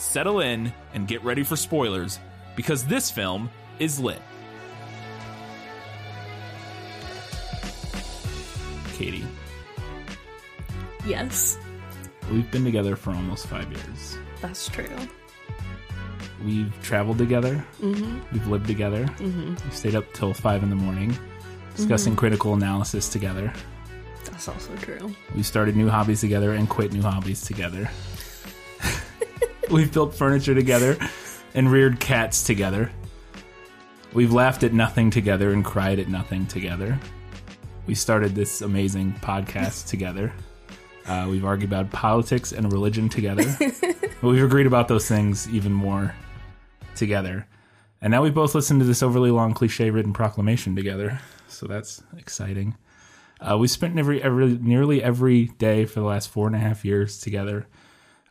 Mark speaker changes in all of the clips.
Speaker 1: settle in, and get ready for spoilers, because this film is lit. Katie,
Speaker 2: Yes,
Speaker 1: we've been together for almost five years.
Speaker 2: that's true.
Speaker 1: We've traveled together. Mm-hmm. We've lived together. Mm-hmm. We stayed up till five in the morning discussing critical analysis together.
Speaker 2: That's also true.
Speaker 1: We started new hobbies together and quit new hobbies together. We've built furniture together and reared cats together. We've laughed at nothing together and cried at nothing together. We started this amazing podcast together. Uh, we've argued about politics and religion together. but we've agreed about those things even more together. And now we both listen to this overly long cliche written proclamation together. So that's exciting. Uh, we spent every, every nearly every day for the last four and a half years together,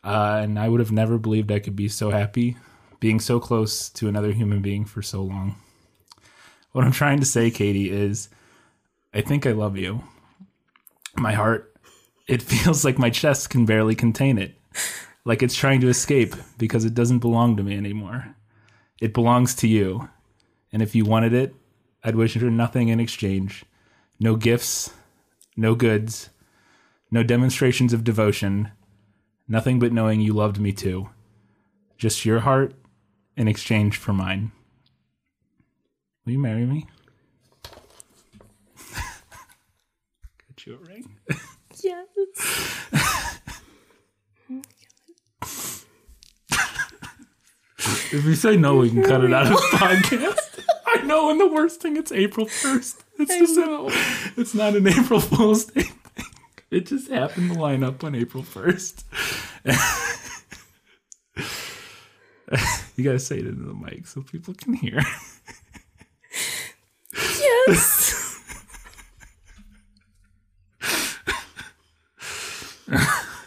Speaker 1: uh, and I would have never believed I could be so happy, being so close to another human being for so long. What I'm trying to say, Katie, is I think I love you. My heart, it feels like my chest can barely contain it, like it's trying to escape because it doesn't belong to me anymore. It belongs to you, and if you wanted it, I'd wish for nothing in exchange. No gifts, no goods, no demonstrations of devotion, nothing but knowing you loved me too. Just your heart in exchange for mine. Will you marry me? Get you a ring.
Speaker 2: Yes.
Speaker 1: If you say no, we can cut it out of the podcast. I know, and the worst thing, it's April 1st. It's just
Speaker 2: know.
Speaker 1: A, it's not an April Fool's Day. It just happened to line up on April 1st. you gotta say it into the mic so people can hear.
Speaker 2: Yes.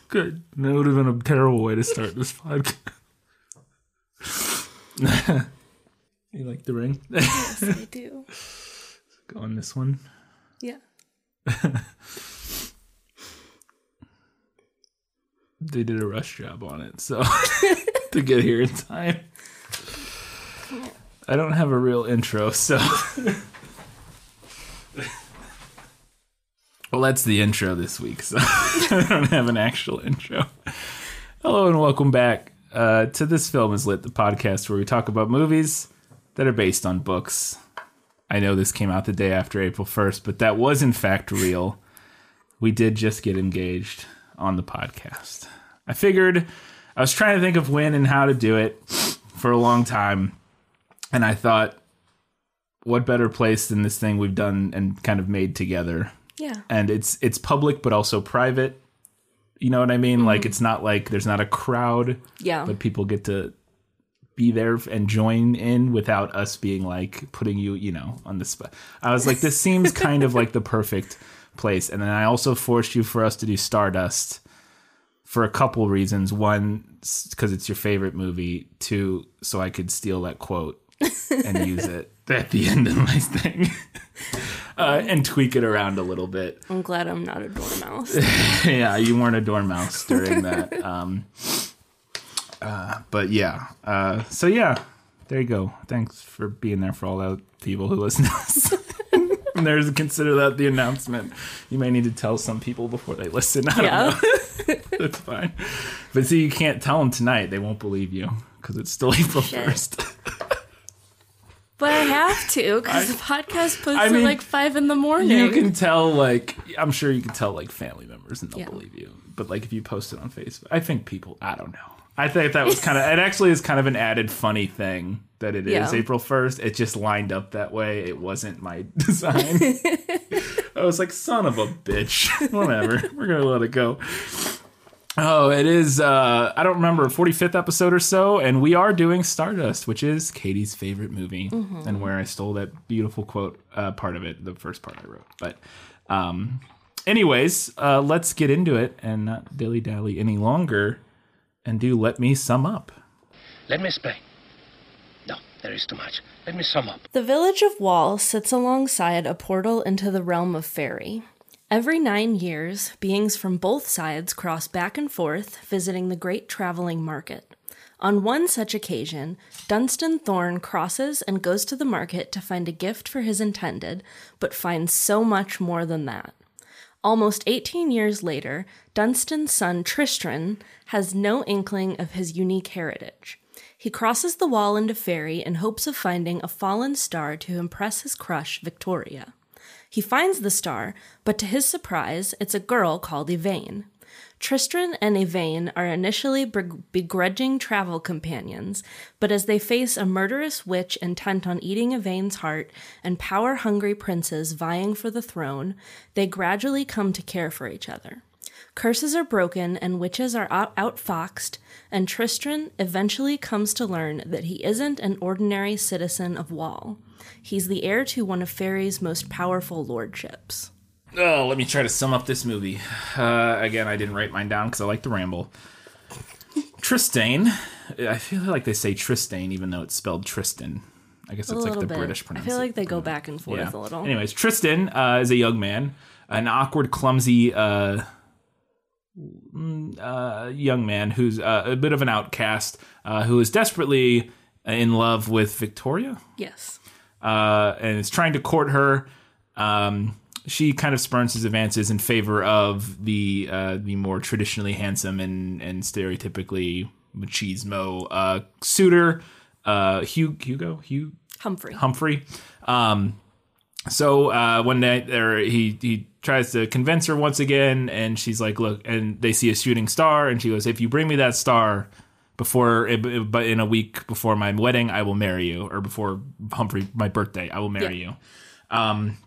Speaker 1: Good. That would have been a terrible way to start this podcast. you like the ring?
Speaker 2: yes, I do.
Speaker 1: Go on this one.
Speaker 2: Yeah.
Speaker 1: They did a rush job on it, so to get here in time. I don't have a real intro, so. well, that's the intro this week, so I don't have an actual intro. Hello and welcome back uh, to This Film is Lit, the podcast where we talk about movies that are based on books. I know this came out the day after April 1st, but that was in fact real. We did just get engaged on the podcast. I figured I was trying to think of when and how to do it for a long time. And I thought, what better place than this thing we've done and kind of made together?
Speaker 2: Yeah.
Speaker 1: And it's it's public but also private. You know what I mean? Like mm-hmm. it's not like there's not a crowd,
Speaker 2: Yeah.
Speaker 1: but people get to be there and join in without us being like putting you, you know, on the spot. I was like, this seems kind of like the perfect place. And then I also forced you for us to do Stardust for a couple reasons. One, because it's your favorite movie. Two, so I could steal that quote and use it at the end of my thing. Uh, and tweak it around a little bit
Speaker 2: I'm glad I'm not a dormouse.
Speaker 1: yeah, you weren't a dormouse during that. Um, uh, but yeah, uh, so yeah, there you go. Thanks for being there for all the people who listen to us. and there's consider that the announcement. You may need to tell some people before they listen. I don't
Speaker 2: Yeah.
Speaker 1: know. That's fine. But see, you can't tell them tonight. They won't believe you because it's still April first.
Speaker 2: But I have to because the podcast puts
Speaker 1: I mean,
Speaker 2: at like five in the morning.
Speaker 1: You can tell, like, I'm sure you can tell, like, family members and they'll
Speaker 2: Yeah.
Speaker 1: believe you. But, like, if you post it on Facebook, I think people, I don't know. I think that was kind of, it actually is kind of an added funny thing that it is
Speaker 2: Yeah.
Speaker 1: April 1st. It just lined up that way. It wasn't my design. I was like, son of a bitch. Whatever. We're going to let it go. Oh, it is. Uh, I don't remember, 45th episode or so, and we are doing Stardust, which is Katie's favorite movie, and where I stole that beautiful quote uh, part of it, the first part I wrote. But, um, anyways, uh, let's get into it and not dilly dally any longer, and do let me sum up.
Speaker 3: Let me explain. There is too much. Let me sum up.
Speaker 2: The village of Wall sits alongside a portal into the realm of fairy. Every nine years, beings from both sides cross back and forth, visiting the great traveling market. On one such occasion, Dunstan Thorn crosses and goes to the market to find a gift for his intended, but finds so much more than that. Almost 18 years later, Dunstan's son Tristran has no inkling of his unique heritage. He crosses the wall into Fairy in hopes of finding a fallen star to impress his crush, Victoria. He finds the star, but to his surprise, it's a girl called Yvaine. Tristran and Yvaine are initially beg- begrudging travel companions, but as they face a murderous witch intent on eating Yvaine's heart and power hungry princes vying for the throne, they gradually come to care for each other. Curses are broken and witches are out- outfoxed, and Tristran eventually comes to learn that he isn't an ordinary citizen of Wall. He's the heir to one of Fairy's most powerful lordships.
Speaker 1: Oh, let me try to sum up this movie. Uh, again, I didn't write mine down because I like to ramble. Tristane. I feel like they say Tristane, even though it's spelled Tristan. I guess it's like the
Speaker 2: bit.
Speaker 1: British
Speaker 2: I
Speaker 1: pronunciation.
Speaker 2: feel like they go back and forth a little.
Speaker 1: Anyways, Tristan uh, is a young man, an awkward, clumsy uh, uh, young man who's uh, a bit of an outcast, uh, who is desperately in love with Victoria
Speaker 2: Yes.
Speaker 1: uh, and is trying to court her. Um, she kind of spurns his advances in favor of the uh, the more traditionally handsome and and stereotypically machismo uh, suitor, uh, Hugh, Hugo, Hugh,
Speaker 2: Humphrey.
Speaker 1: Humphrey. Um, so uh, one night, there he he tries to convince her once again, and she's like, "Look," and they see a shooting star, and she goes, "If you bring me that star." Before, but in a week before my wedding, I will marry you, or before Humphrey my birthday, I will marry
Speaker 2: Yeah.
Speaker 1: you. Um,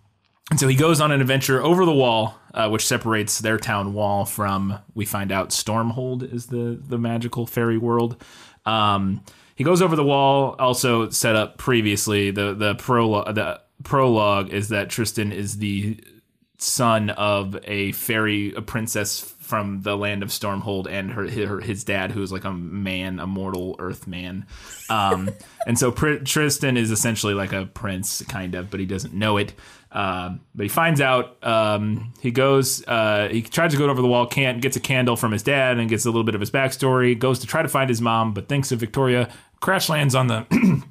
Speaker 1: and so he goes on an adventure over the wall, uh, which separates their town wall from. We find out Stormhold is the the magical fairy world. Um, he goes over the wall. Also set up previously. The the prologue the prologue is that Tristan is the son of a fairy a princess from the land of Stormhold and her, her his dad who's like a man a mortal earth man um and so Tristan is essentially like a prince kind of but he doesn't know it um but he finds out um he goes uh he tries to go over the wall can't gets a candle from his dad and gets a little bit of his backstory goes to try to find his mom but thinks of Victoria crash lands on the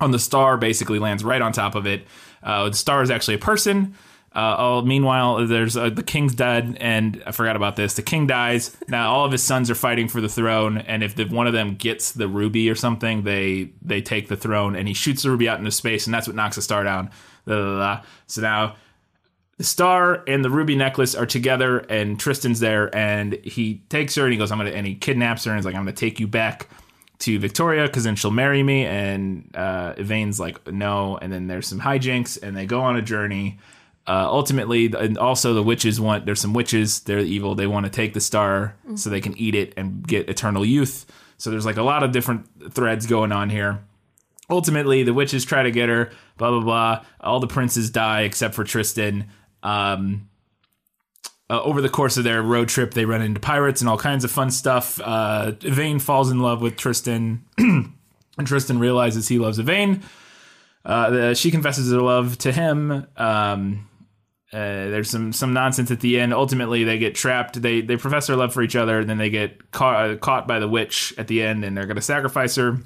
Speaker 1: on the star basically lands right on top of it. Uh, the star is actually a person. Uh, oh, meanwhile, there's uh, the king's dead, and I forgot about this. The king dies. Now all of his sons are fighting for the throne, and if the, one of them gets the ruby or something, they they take the throne, and he shoots the ruby out into space, and that's what knocks the star down. Blah, blah, blah. So now the star and the ruby necklace are together, and Tristan's there, and he takes her, and he goes, "I'm gonna," and he kidnaps her, and he's like, "I'm gonna take you back." to Victoria because then she'll marry me. And uh, Yvaine's like, no. And then there's some hijinks and they go on a journey. Uh, ultimately, and also the witches want, there's some witches, they're evil. They want to take the star so they can eat it and get eternal youth. So there's like a lot of different threads going on here. Ultimately, the witches try to get her, blah, blah, blah. All the princes die except for Tristan. Um, uh, over the course of their road trip, they run into pirates and all kinds of fun stuff. Uh, Yvaine falls in love with Tristan, and Tristan realizes he loves Yvaine. Uh, the, she confesses her love to him. Um, uh, there's some some nonsense at the end. Ultimately, they get trapped. They they profess their love for each other, and then they get caught caught by the witch at the end, and they're going to sacrifice her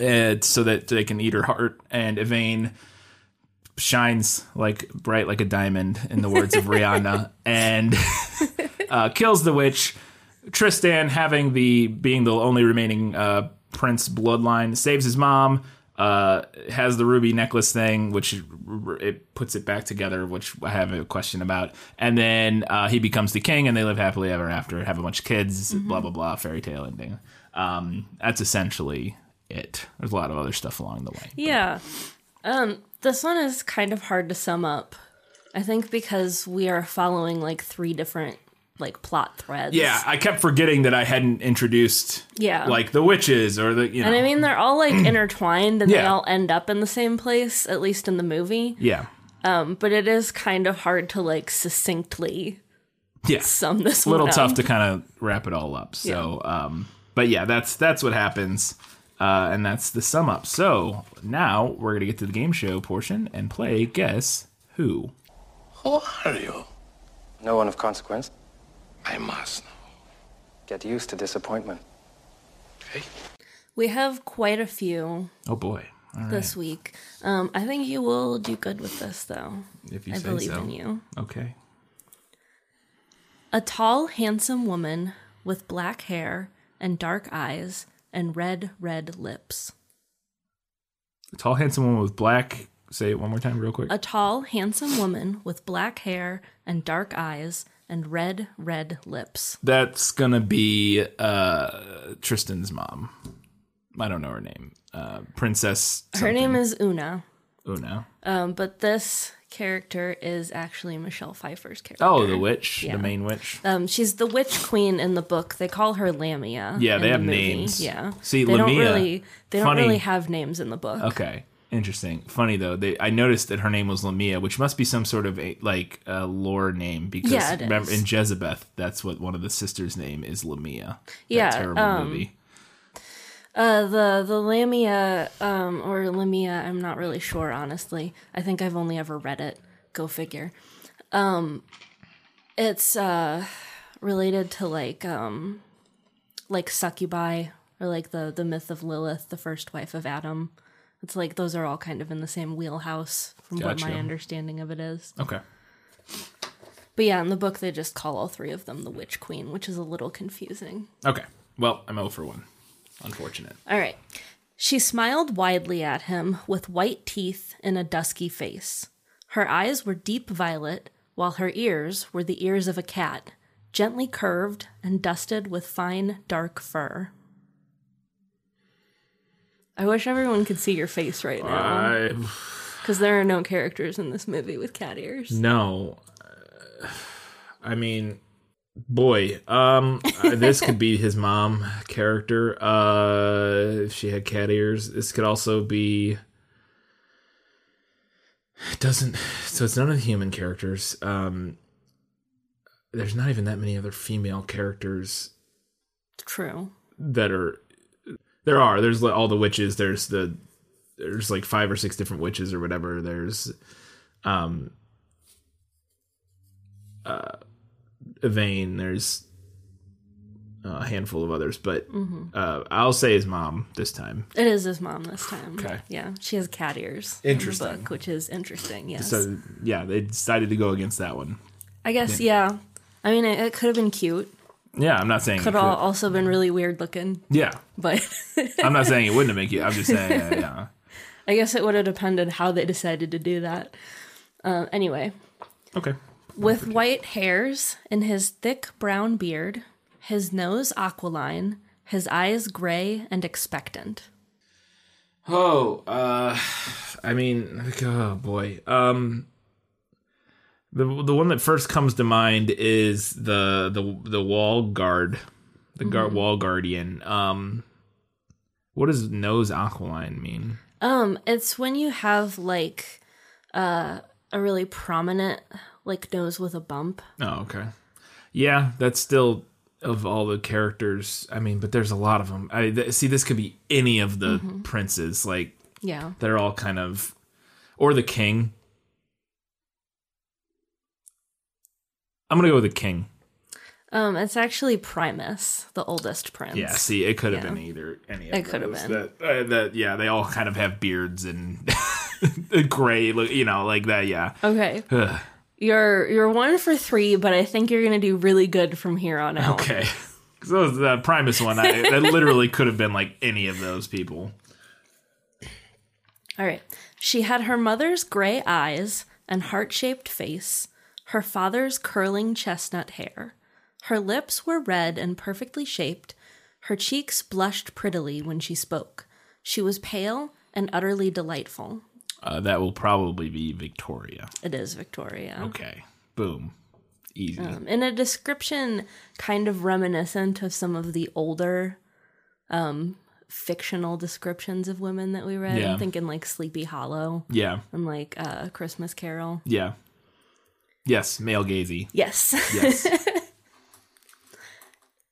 Speaker 1: uh, so that they can eat her heart. And Yvaine shines like bright like a diamond in the words of Rihanna and uh, kills the witch. Tristan, having the being the only remaining uh, prince bloodline, saves his mom. Uh, has the ruby necklace thing, which it puts it back together, which I have a question about. And then uh, he becomes the king, and they live happily ever after, have a bunch of kids, blah blah blah, fairy tale ending. Um, that's essentially it. There's a lot of other stuff along the way.
Speaker 2: Yeah. Um, this one is kind of hard to sum up. I think because we are following like three different like plot threads.
Speaker 1: Yeah, I kept forgetting that I hadn't introduced
Speaker 2: Yeah.
Speaker 1: like the witches or the you know.
Speaker 2: And I mean, they're all like intertwined and they all end up in the same place, at least in the movie.
Speaker 1: yeah.
Speaker 2: Um, but it is kind of hard to like succinctly
Speaker 1: Yeah.
Speaker 2: sum this up.
Speaker 1: a little
Speaker 2: one
Speaker 1: tough
Speaker 2: up.
Speaker 1: to kind of wrap it all up. So, um, but yeah, that's that's what happens, uh, and that's the sum up. So now we're gonna get to the game show portion and play Guess Who.
Speaker 3: Who are you?
Speaker 4: No one of consequence.
Speaker 3: I must know.
Speaker 4: Get used to disappointment.
Speaker 3: Okay?
Speaker 2: We have quite a few
Speaker 1: Oh boy! All right,
Speaker 2: this week. Um, I think you will do good with this, though.
Speaker 1: if you
Speaker 2: I
Speaker 1: say
Speaker 2: believe
Speaker 1: so.
Speaker 2: in you.
Speaker 1: Okay.
Speaker 2: A tall, handsome woman with black hair and dark eyes and red, red lips.
Speaker 1: A tall, handsome woman with black. Say it one more time, real quick.
Speaker 2: A tall, handsome woman with black hair and dark eyes and red, red lips.
Speaker 1: That's gonna be uh, Tristan's mom. I don't know her name. Uh, Princess.
Speaker 2: Her name is Una,
Speaker 1: Una.
Speaker 2: um, but this character is actually Michelle Pfeiffer's character.
Speaker 1: Oh, the witch,
Speaker 2: Yeah.
Speaker 1: the main witch.
Speaker 2: Um, she's the witch queen in the book. They call her Lamia.
Speaker 1: Yeah, they
Speaker 2: the
Speaker 1: have
Speaker 2: movie.
Speaker 1: names.
Speaker 2: Yeah.
Speaker 1: See,
Speaker 2: they don't really they don't
Speaker 1: funny-
Speaker 2: really have names in the book.
Speaker 1: Okay, interesting. Funny though, they I noticed that her name was Lamia, which must be some sort of a, like a lore name because
Speaker 2: Yeah,
Speaker 1: remember
Speaker 2: is.
Speaker 1: in Jezebeth, that's what one of the sisters' name is Lamia. That
Speaker 2: Yeah,
Speaker 1: terrible
Speaker 2: um,
Speaker 1: movie.
Speaker 2: Uh, the the Lamia um, or Lamia, I'm not really sure. Honestly, I think I've only ever read it. Go figure. Um, it's uh related to like um like succubi or like the the myth of Lilith, the first wife of Adam. It's like those are all kind of in the same wheelhouse from what my understanding of it is.
Speaker 1: Okay,
Speaker 2: But yeah, in the book they just call all three of them the Witch Queen, which is a little confusing.
Speaker 1: okay. Well, I'm 0 for one. Unfortunate.
Speaker 2: All right. She smiled widely at him with white teeth and a dusky face. Her eyes were deep violet, while her ears were the ears of a cat, gently curved and dusted with fine, dark fur. I wish everyone could see your face right now, because there are no characters in this movie with cat ears.
Speaker 1: no. I mean, boy, um, this could be his mom character. Uh, if she had cat ears, this could also be. It doesn't. So it's none of the human characters. Um, there's not even that many other female characters
Speaker 2: True.
Speaker 1: that are. There are. There's all the witches. There's the. There's like five or six different witches or whatever. There's, um. Uh, Yvaine. There's a handful of others, but uh, I'll say his mom this time.
Speaker 2: It is his mom this time.
Speaker 1: Okay.
Speaker 2: Yeah, she has cat ears
Speaker 1: Interesting.
Speaker 2: in the book, which is interesting. Yes.
Speaker 1: So yeah, they decided to go against that one.
Speaker 2: I guess yeah. I mean, it, it could have been cute.
Speaker 1: Yeah, I'm not saying.
Speaker 2: Could
Speaker 1: it
Speaker 2: al- also been really weird looking,
Speaker 1: Yeah,
Speaker 2: but
Speaker 1: I'm not saying it wouldn't have made you. I'm just saying. Uh, yeah.
Speaker 2: I guess it would have depended how they decided to do that. Uh, anyway,
Speaker 1: Okay.
Speaker 2: with white hairs and his thick brown beard, his nose aquiline, his eyes gray and expectant.
Speaker 1: Oh, uh, I mean, like, oh boy. Um, the the one that first comes to mind is the the the wall guard, the guard wall guardian. Um, what does nose aquiline mean?
Speaker 2: Um, it's when you have like uh, a really prominent like nose with a bump.
Speaker 1: Oh, okay. Yeah, that's still of all the characters. I mean, but there's a lot of them. I th- see. This could be any of the princes. Like
Speaker 2: Yeah.
Speaker 1: they're all kind of, or the king. I'm gonna go with the king.
Speaker 2: Um, it's actually Primus, the oldest prince.
Speaker 1: Yeah. See, it could have
Speaker 2: Yeah.
Speaker 1: been either any. Of
Speaker 2: It could have been.
Speaker 1: That, uh, that. Yeah, they all kind of have beards and gray. You know, like that. Yeah.
Speaker 2: Okay. You're you're one for three, but I think you're gonna do really good from here on out.
Speaker 1: Okay. So the Primus one, I, that literally could have been like any of those people.
Speaker 2: All right. She had her mother's gray eyes and heart shaped face, her father's curling chestnut hair. Her lips were red and perfectly shaped. Her cheeks blushed prettily when she spoke. She was pale and utterly delightful.
Speaker 1: Uh, that will probably be Victoria.
Speaker 2: It is Victoria.
Speaker 1: Okay. Boom. easy.
Speaker 2: Um, and a description kind of reminiscent of some of the older um, fictional descriptions of women that we read.
Speaker 1: Yeah.
Speaker 2: I'm thinking like Sleepy Hollow
Speaker 1: yeah,
Speaker 2: and like uh, Christmas Carol.
Speaker 1: yeah, yes, male gazy.
Speaker 2: Yes.
Speaker 1: Yes,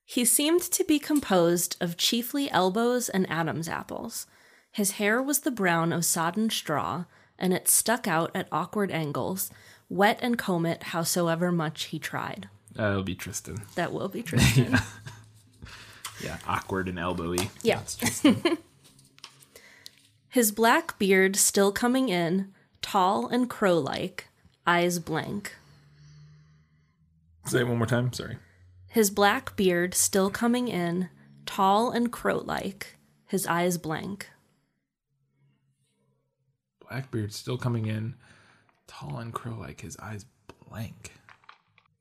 Speaker 2: He seemed to be composed of chiefly elbows and Adam's apples. His hair was the brown of sodden straw, and it stuck out at awkward angles, wet and comb it howsoever much he tried.
Speaker 1: that'll be Tristan.
Speaker 2: That will be Tristan.
Speaker 1: Yeah, yeah, awkward and elbowy.
Speaker 2: Yeah. His black beard still coming in, tall and crow like, eyes blank.
Speaker 1: Say it one more time. Sorry.
Speaker 2: His black beard still coming in, tall and crow like, his eyes blank.
Speaker 1: Blackbeard still coming in, tall and crow like, his eyes blank.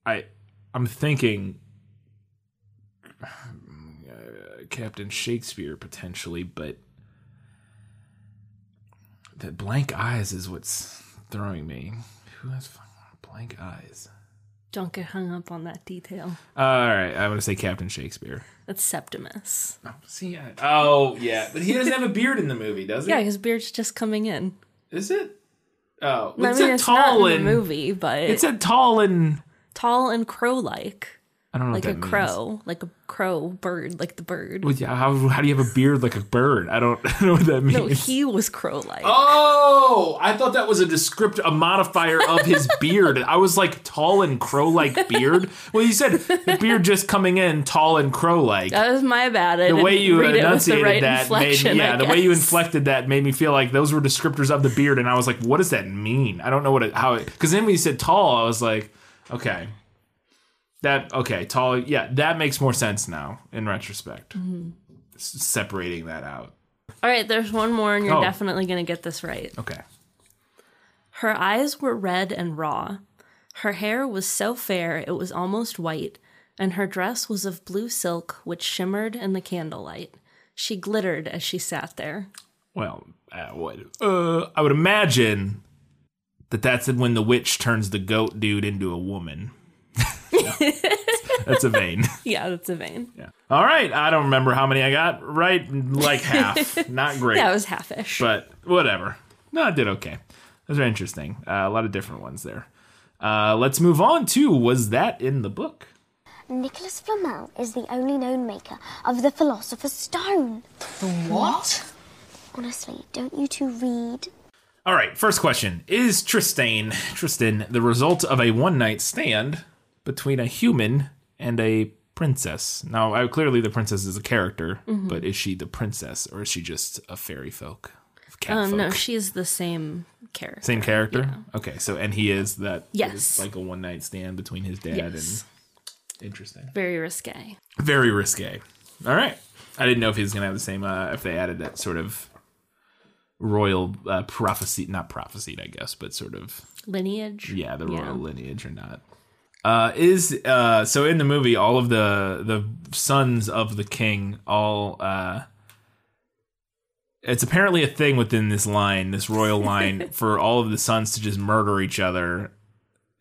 Speaker 1: I, I'm thinking uh, Captain Shakespeare potentially, but that blank eyes is what's throwing me. Who has blank eyes?
Speaker 2: Don't get hung up on that detail.
Speaker 1: All right, I'm gonna say Captain Shakespeare.
Speaker 2: That's Septimus.
Speaker 1: Oh, see, I, oh yeah, but he doesn't have a beard in the movie, does he?
Speaker 2: Yeah, his beard's just coming in.
Speaker 1: Is it? Oh,
Speaker 2: I
Speaker 1: it
Speaker 2: mean,
Speaker 1: said
Speaker 2: it's
Speaker 1: tall
Speaker 2: not in
Speaker 1: and
Speaker 2: the movie, but
Speaker 1: it's a tall and
Speaker 2: tall and crow-like,
Speaker 1: I don't know
Speaker 2: like
Speaker 1: what
Speaker 2: a
Speaker 1: that means.
Speaker 2: crow, like a crow bird, like the bird.
Speaker 1: Well, yeah, how, how do you have a beard like a bird? I don't, I don't know what that means.
Speaker 2: No, he was crow-like.
Speaker 1: oh, I thought that was a descript, a modifier of his beard. I was like tall and crow-like beard. Well, you said the beard just coming in tall and crow-like.
Speaker 2: That was my bad. I
Speaker 1: the way
Speaker 2: didn't
Speaker 1: you
Speaker 2: read it the
Speaker 1: enunciated
Speaker 2: right
Speaker 1: that made
Speaker 2: inflection,
Speaker 1: yeah
Speaker 2: I
Speaker 1: the way you inflected that made me feel like those were descriptors of the beard and i was like what does that mean i don't know what it how it because then when you said tall i was like okay that okay tall yeah that makes more sense now in retrospect
Speaker 2: Mm-hmm.
Speaker 1: S- separating that out
Speaker 2: All right, there's one more, and you're
Speaker 1: Oh.
Speaker 2: definitely gonna get this right.
Speaker 1: okay
Speaker 2: Her eyes were red and raw. Her hair was so fair it was almost white, and her dress was of blue silk which shimmered in the candlelight. She glittered as she sat there.
Speaker 1: well uh, what uh i would imagine that that's when the witch turns the goat dude into a woman that's Yvaine
Speaker 2: Yeah, that's Yvaine.
Speaker 1: Yeah. All right. I don't remember how many I got right. Like half. Not great.
Speaker 2: Yeah, it was halfish.
Speaker 1: but whatever. No, I did okay. Those are interesting. Uh, a lot of different ones there. Uh, let's move on to Was That in the Book?
Speaker 5: Nicholas Flamel is the only known maker of the Philosopher's Stone.
Speaker 6: The What?
Speaker 5: Honestly, don't you two read?
Speaker 1: All right. First question Is Tristan, Tristan the result of a one night stand between a human and a princess? Now, I, clearly the princess is a character,
Speaker 2: Mm-hmm.
Speaker 1: but is she the princess or is she just a fairy folk?
Speaker 2: Um, no,
Speaker 1: folk?
Speaker 2: she's the same character.
Speaker 1: Same character? Okay, so and he is that
Speaker 2: Yes.
Speaker 1: like a one night stand between his dad
Speaker 2: Yes.
Speaker 1: and interesting.
Speaker 2: Very risque.
Speaker 1: Very risque. All right. I didn't know if he was gonna have the same uh if they added that sort of royal uh, prophecy not prophecy, I guess, but sort of
Speaker 2: Lineage.
Speaker 1: yeah, the
Speaker 2: Yeah.
Speaker 1: royal lineage or not. Uh, is uh, so in the movie, all of the the sons of the king all uh, it's apparently a thing within this line, this royal line, for all of the sons to just murder each other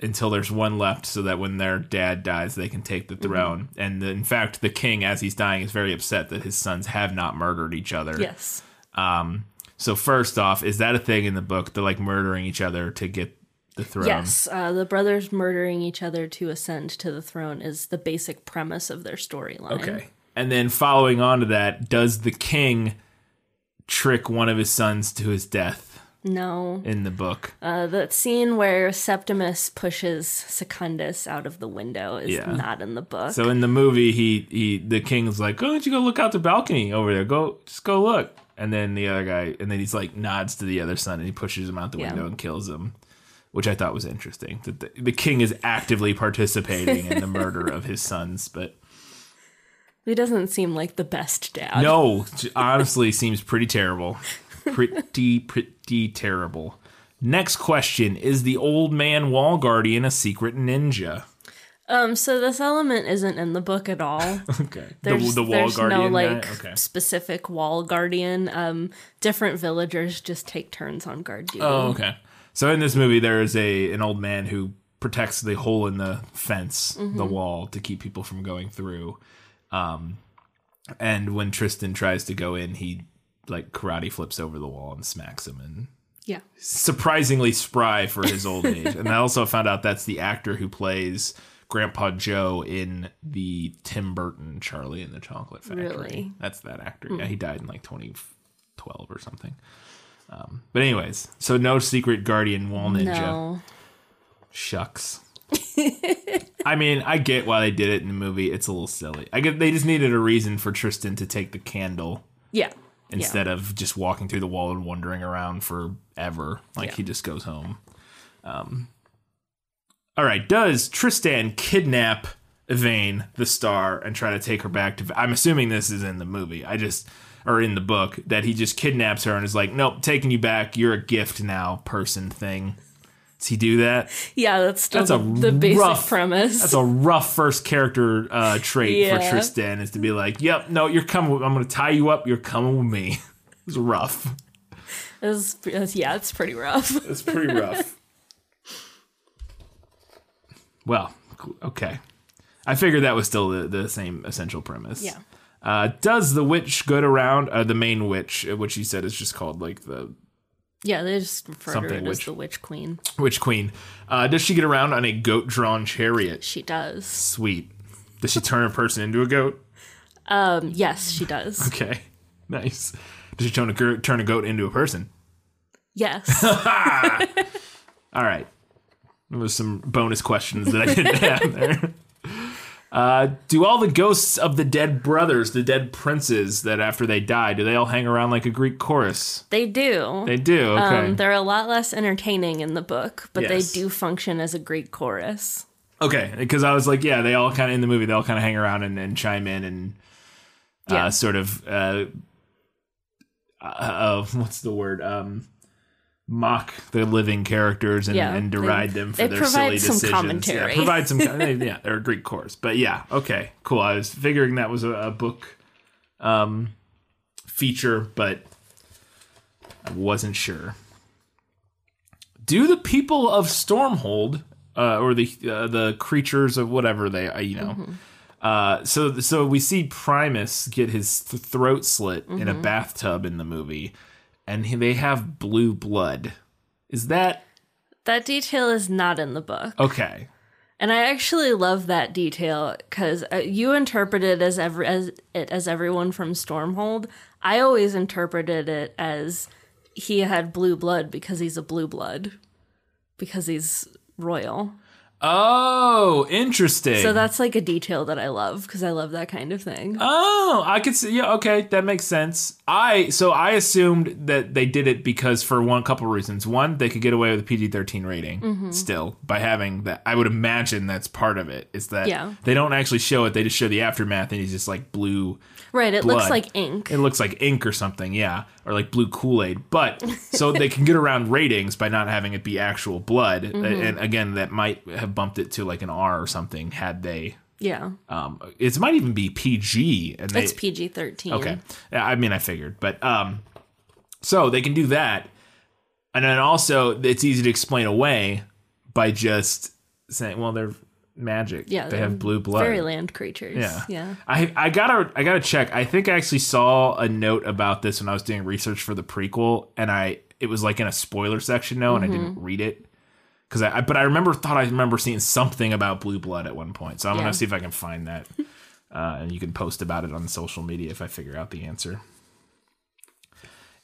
Speaker 1: until there's one left, so that when their dad dies, they can take the throne. And in fact, the king, as he's dying, is very upset that his sons have not murdered each other.
Speaker 2: Yes.
Speaker 1: Um. So first off, is that a thing in the book? They're like murdering each other to get the throne.
Speaker 2: Yes. Uh, the brothers murdering each other to ascend to the throne is the basic premise of their storyline.
Speaker 1: Okay. And then following on to that, does the king trick one of his sons to his death
Speaker 2: No.
Speaker 1: in the book?
Speaker 2: Uh, that scene where Septimus pushes Secundus out of the window is
Speaker 1: Yeah.
Speaker 2: not in the book.
Speaker 1: So in the movie, he he the king's like, "Go, don't you go look out the balcony over there? Go, just go look." And then the other guy, and then he's like nods to the other son, and he pushes him out the
Speaker 2: Yeah.
Speaker 1: window and kills him, which I thought was interesting. That the, the king is actively participating in the murder of his sons, but
Speaker 2: he doesn't seem like the best dad.
Speaker 1: No, honestly, seems pretty terrible. Pretty, pretty terrible. Next question Is the old man wall guardian a secret ninja?
Speaker 2: Um, so this element isn't in the book at all.
Speaker 1: Okay.
Speaker 2: There's,
Speaker 1: the, the wall
Speaker 2: there's
Speaker 1: guardian.
Speaker 2: no like
Speaker 1: Okay.
Speaker 2: specific wall guardian. Um, different villagers just take turns on guard duty.
Speaker 1: Oh, okay. So in this movie, there is a an old man who protects the hole in the fence,
Speaker 2: Mm-hmm.
Speaker 1: the wall, to keep people from going through. Um, and when Tristan tries to go in, he like karate flips over the wall and smacks him, and
Speaker 2: Yeah.
Speaker 1: surprisingly spry for his old age. And I also found out that's the actor who plays Grandpa Joe in the Tim Burton Charlie and the Chocolate Factory.
Speaker 2: Really? Hmm.
Speaker 1: That's that actor. Yeah, he died in like 2012 or something. Um, but anyways, so no secret guardian wall ninja.
Speaker 2: No.
Speaker 1: Shucks. I mean, I get why they did it in the movie. It's a little silly. I get they just needed a reason for Tristan to take the candle
Speaker 2: Yeah.
Speaker 1: instead of just walking through the wall and wandering around forever. Like
Speaker 2: Yeah.
Speaker 1: he just goes home. Um, all right, does Tristan kidnap Yvaine, the star, and try to take her back to? I'm assuming this is in the movie. I just or in the book that he just kidnaps her and is like, "Nope, taking you back. You're a gift now, person thing." Does he do that?
Speaker 2: Yeah, that's still
Speaker 1: That's a
Speaker 2: the basic
Speaker 1: rough-
Speaker 2: premise.
Speaker 1: That's a rough first character uh, trait for Tristan is to be like, "Yep, no, you're coming. With, I'm going to tie you up. You're coming with me." It's rough.
Speaker 2: It's- it's- yeah, it's pretty rough.
Speaker 1: It's pretty rough. well, okay. I figured that was still the, the same essential premise.
Speaker 2: Yeah.
Speaker 1: Uh, does the witch go around? Uh, the main witch, uh, which you said is just called like the
Speaker 2: yeah, they just refer to
Speaker 1: Something
Speaker 2: it as the Witch Queen.
Speaker 1: witch queen. Uh, does she get around on a goat-drawn chariot?
Speaker 2: She does.
Speaker 1: Sweet. Does she turn a person into a goat?
Speaker 2: Um, yes, she does.
Speaker 1: Okay, nice. Does she turn a goat, turn a goat into a person?
Speaker 2: Yes.
Speaker 1: All right. There was some bonus questions that I didn't have there. Uh, do all the ghosts of the dead brothers, the dead princes that after they die, do they all hang around like a Greek chorus?
Speaker 2: they do.
Speaker 1: They do. Okay.
Speaker 2: Um, they're a lot less entertaining in the book, but
Speaker 1: Yes.
Speaker 2: they do function as a Greek chorus.
Speaker 1: okay. Because I was like, yeah, they all kind of in the movie, they all kind of hang around and, and chime in and uh,
Speaker 2: Yeah.
Speaker 1: sort of uh, uh, uh, what's the word? Um, mock the living characters and,
Speaker 2: Yeah,
Speaker 1: and
Speaker 2: they-
Speaker 1: deride them for
Speaker 2: they
Speaker 1: their silly
Speaker 2: some
Speaker 1: decisions.
Speaker 2: commentary.
Speaker 1: Yeah, provide some. they- yeah, they're a Greek chorus, but yeah, okay, cool. I was figuring that was a, a book um, feature, but I wasn't sure. Do the people of Stormhold, uh, or the uh, the creatures of whatever they, uh, you know, uh, so so we see Primus get his th- throat slit in a bathtub in the movie, and they have blue blood. Is that
Speaker 2: That detail is not in the book.
Speaker 1: okay?
Speaker 2: And I actually love that detail because uh, you interpreted as every as it as everyone from Stormhold. I always interpreted it as he had blue blood because he's a blue blood because he's royal.
Speaker 1: Oh, interesting.
Speaker 2: So that's like a detail that I love because I love that kind of thing.
Speaker 1: Oh, I could see. Yeah, okay, that makes sense. I so I assumed that they did it because for one couple reasons. One, they could get away with a PG thirteen rating
Speaker 2: Mm-hmm.
Speaker 1: still by having that. I would imagine that's part of it. Is that
Speaker 2: Yeah.
Speaker 1: they don't actually show it; they just show the aftermath, and he's just like blue.
Speaker 2: Right, it looks like ink.
Speaker 1: It looks like ink or something, yeah, or like blue Kool Aid. But so they can get around ratings by not having it be actual blood,
Speaker 2: Mm-hmm.
Speaker 1: and again, that might have bumped it to like an R or something had they.
Speaker 2: yeah,
Speaker 1: Um, it might even be PG, and they,
Speaker 2: it's PG thirteen.
Speaker 1: Okay. I mean, I figured, but um, so they can do that, and then also it's easy to explain away by just saying, "Well, they're magic.
Speaker 2: yeah,
Speaker 1: they have blue blood."
Speaker 2: Fairyland creatures.
Speaker 1: Yeah.
Speaker 2: yeah.
Speaker 1: I I gotta I gotta check. I think I actually saw a note about this when I was doing research for the prequel, and I it was like in a spoiler section note, and I didn't
Speaker 2: Mm-hmm.
Speaker 1: read it because I, I but I remember thought I remember seeing something about blue blood at one point. So I'm
Speaker 2: Yeah.
Speaker 1: gonna see if I can find that, uh, and you can post about it on social media if I figure out the answer.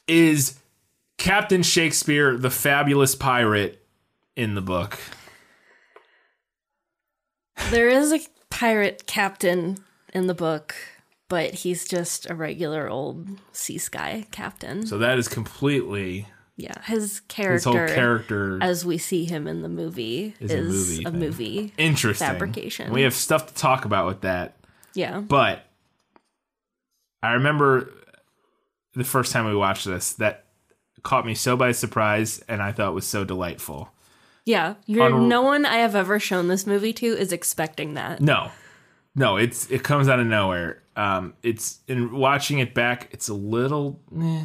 Speaker 1: Is Captain Shakespeare the fabulous pirate in the book?
Speaker 2: There is a pirate captain in the book, but he's just a regular old sea sky captain.
Speaker 1: So that is completely
Speaker 2: yeah, his character his
Speaker 1: whole character.
Speaker 2: as we see him in the movie,
Speaker 1: Is
Speaker 2: is,
Speaker 1: a movie
Speaker 2: a movie.
Speaker 1: Interesting
Speaker 2: fabrication.
Speaker 1: We have stuff to talk about with that,
Speaker 2: Yeah,
Speaker 1: but I remember the first time we watched this that caught me so by surprise, and I thought was so delightful.
Speaker 2: Yeah. You're,
Speaker 1: On-
Speaker 2: no one I have ever shown this movie to is expecting that.
Speaker 1: No, no, it's it comes out of nowhere. Um, it's in watching it back, it's a little. Eh,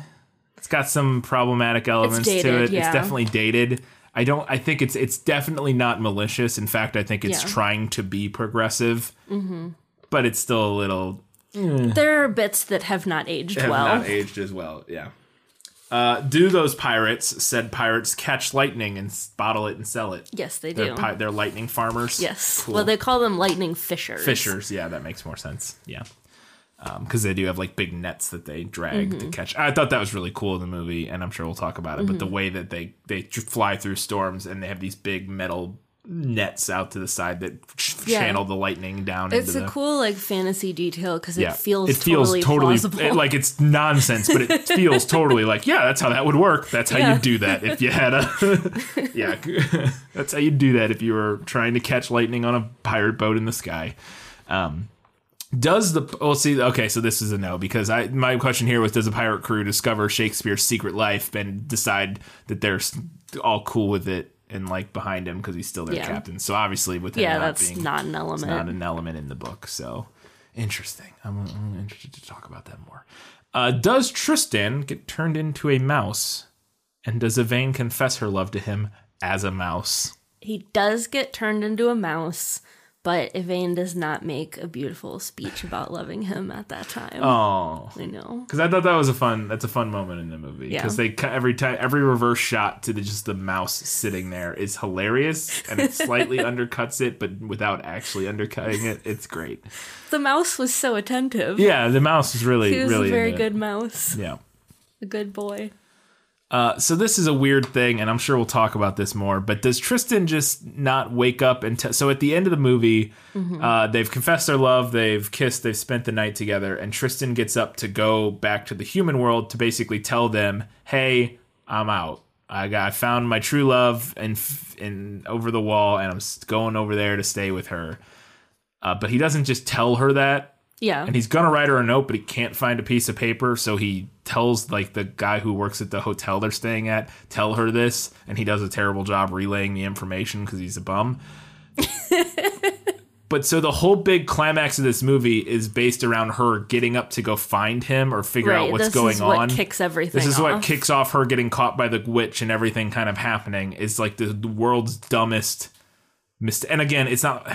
Speaker 1: it's got some problematic elements to it.
Speaker 2: yeah.
Speaker 1: It's definitely dated. I don't. I think it's it's definitely not malicious. In fact, I think it's
Speaker 2: Yeah.
Speaker 1: trying to be progressive. Mm-hmm. But it's still a little
Speaker 2: There are bits that have not aged
Speaker 1: have
Speaker 2: well.
Speaker 1: not aged as well. Yeah. Uh, do those pirates said pirates catch lightning and bottle it and sell it?
Speaker 2: yes, they
Speaker 1: They're,
Speaker 2: do.
Speaker 1: pi- they're lightning farmers.
Speaker 2: yes.
Speaker 1: Cool.
Speaker 2: Well, they call them lightning fishers.
Speaker 1: fishers. Yeah, that makes more sense. Yeah. Because they do have like big nets that they drag
Speaker 2: Mm-hmm.
Speaker 1: to catch. I thought that was really cool in the movie, and I'm sure we'll talk about it. But the
Speaker 2: Mm-hmm.
Speaker 1: way that they they fly through storms and they have these big metal nets out to the side that
Speaker 2: Yeah.
Speaker 1: channel the lightning down
Speaker 2: It's
Speaker 1: into
Speaker 2: a
Speaker 1: the
Speaker 2: cool like fantasy detail because
Speaker 1: yeah,
Speaker 2: it feels
Speaker 1: it feels
Speaker 2: totally,
Speaker 1: totally it- like it's nonsense, but it feels totally like yeah, that's how that would work. That's how
Speaker 2: Yeah.
Speaker 1: you do that if you had a yeah, that's how you do that if you were trying to catch lightning on a pirate boat in the sky. Um, does the well see okay so this is a no because I my question here was does a pirate crew discover Shakespeare's secret life and decide that they're all cool with it and like behind him because he's still their
Speaker 2: Yeah.
Speaker 1: captain so obviously with
Speaker 2: yeah,
Speaker 1: not
Speaker 2: that's
Speaker 1: being
Speaker 2: not an element.
Speaker 1: not an element in the book. So interesting. I'm, I'm interested to talk about that more. Uh, does Tristan get turned into a mouse? And does Yvaine confess her love to him as a mouse?
Speaker 2: he does get turned into a mouse, but Yvaine does not make a beautiful speech about loving him at that time.
Speaker 1: Oh,
Speaker 2: I know.
Speaker 1: because I thought that was a fun. That's a fun moment in the movie.
Speaker 2: Yeah.
Speaker 1: Because they cut every time every reverse shot to the, just the mouse sitting there is hilarious, and it slightly undercuts it, but without actually undercutting it. It's great.
Speaker 2: The mouse was so attentive.
Speaker 1: Yeah, the mouse is really
Speaker 2: he was
Speaker 1: really
Speaker 2: a very good mouse.
Speaker 1: Yeah.
Speaker 2: A good boy.
Speaker 1: Uh, so this is a weird thing, and I'm sure we'll talk about this more. But does Tristan just not wake up and t- so at the end of the movie, uh, they've confessed their love, they've kissed, they've spent the night together, and Tristan gets up to go back to the human world to basically tell them, "Hey, I'm out. I got I found my true love and and over the wall, and I'm going over there to stay with her." Uh, but he doesn't just tell her that
Speaker 2: Yeah.
Speaker 1: and he's gonna write her a note, but he can't find a piece of paper, so he tells like the guy who works at the hotel they're staying at, tell her this, and he does a terrible job relaying the information because he's a bum. but so the whole big climax of this movie is based around her getting up to go find him or figure out
Speaker 2: right.
Speaker 1: what's
Speaker 2: this
Speaker 1: going
Speaker 2: is what
Speaker 1: on.
Speaker 2: kicks everything
Speaker 1: This is
Speaker 2: off.
Speaker 1: what kicks off her getting caught by the witch and everything kind of happening. Is like the, the world's dumbest mist. And again, it's not.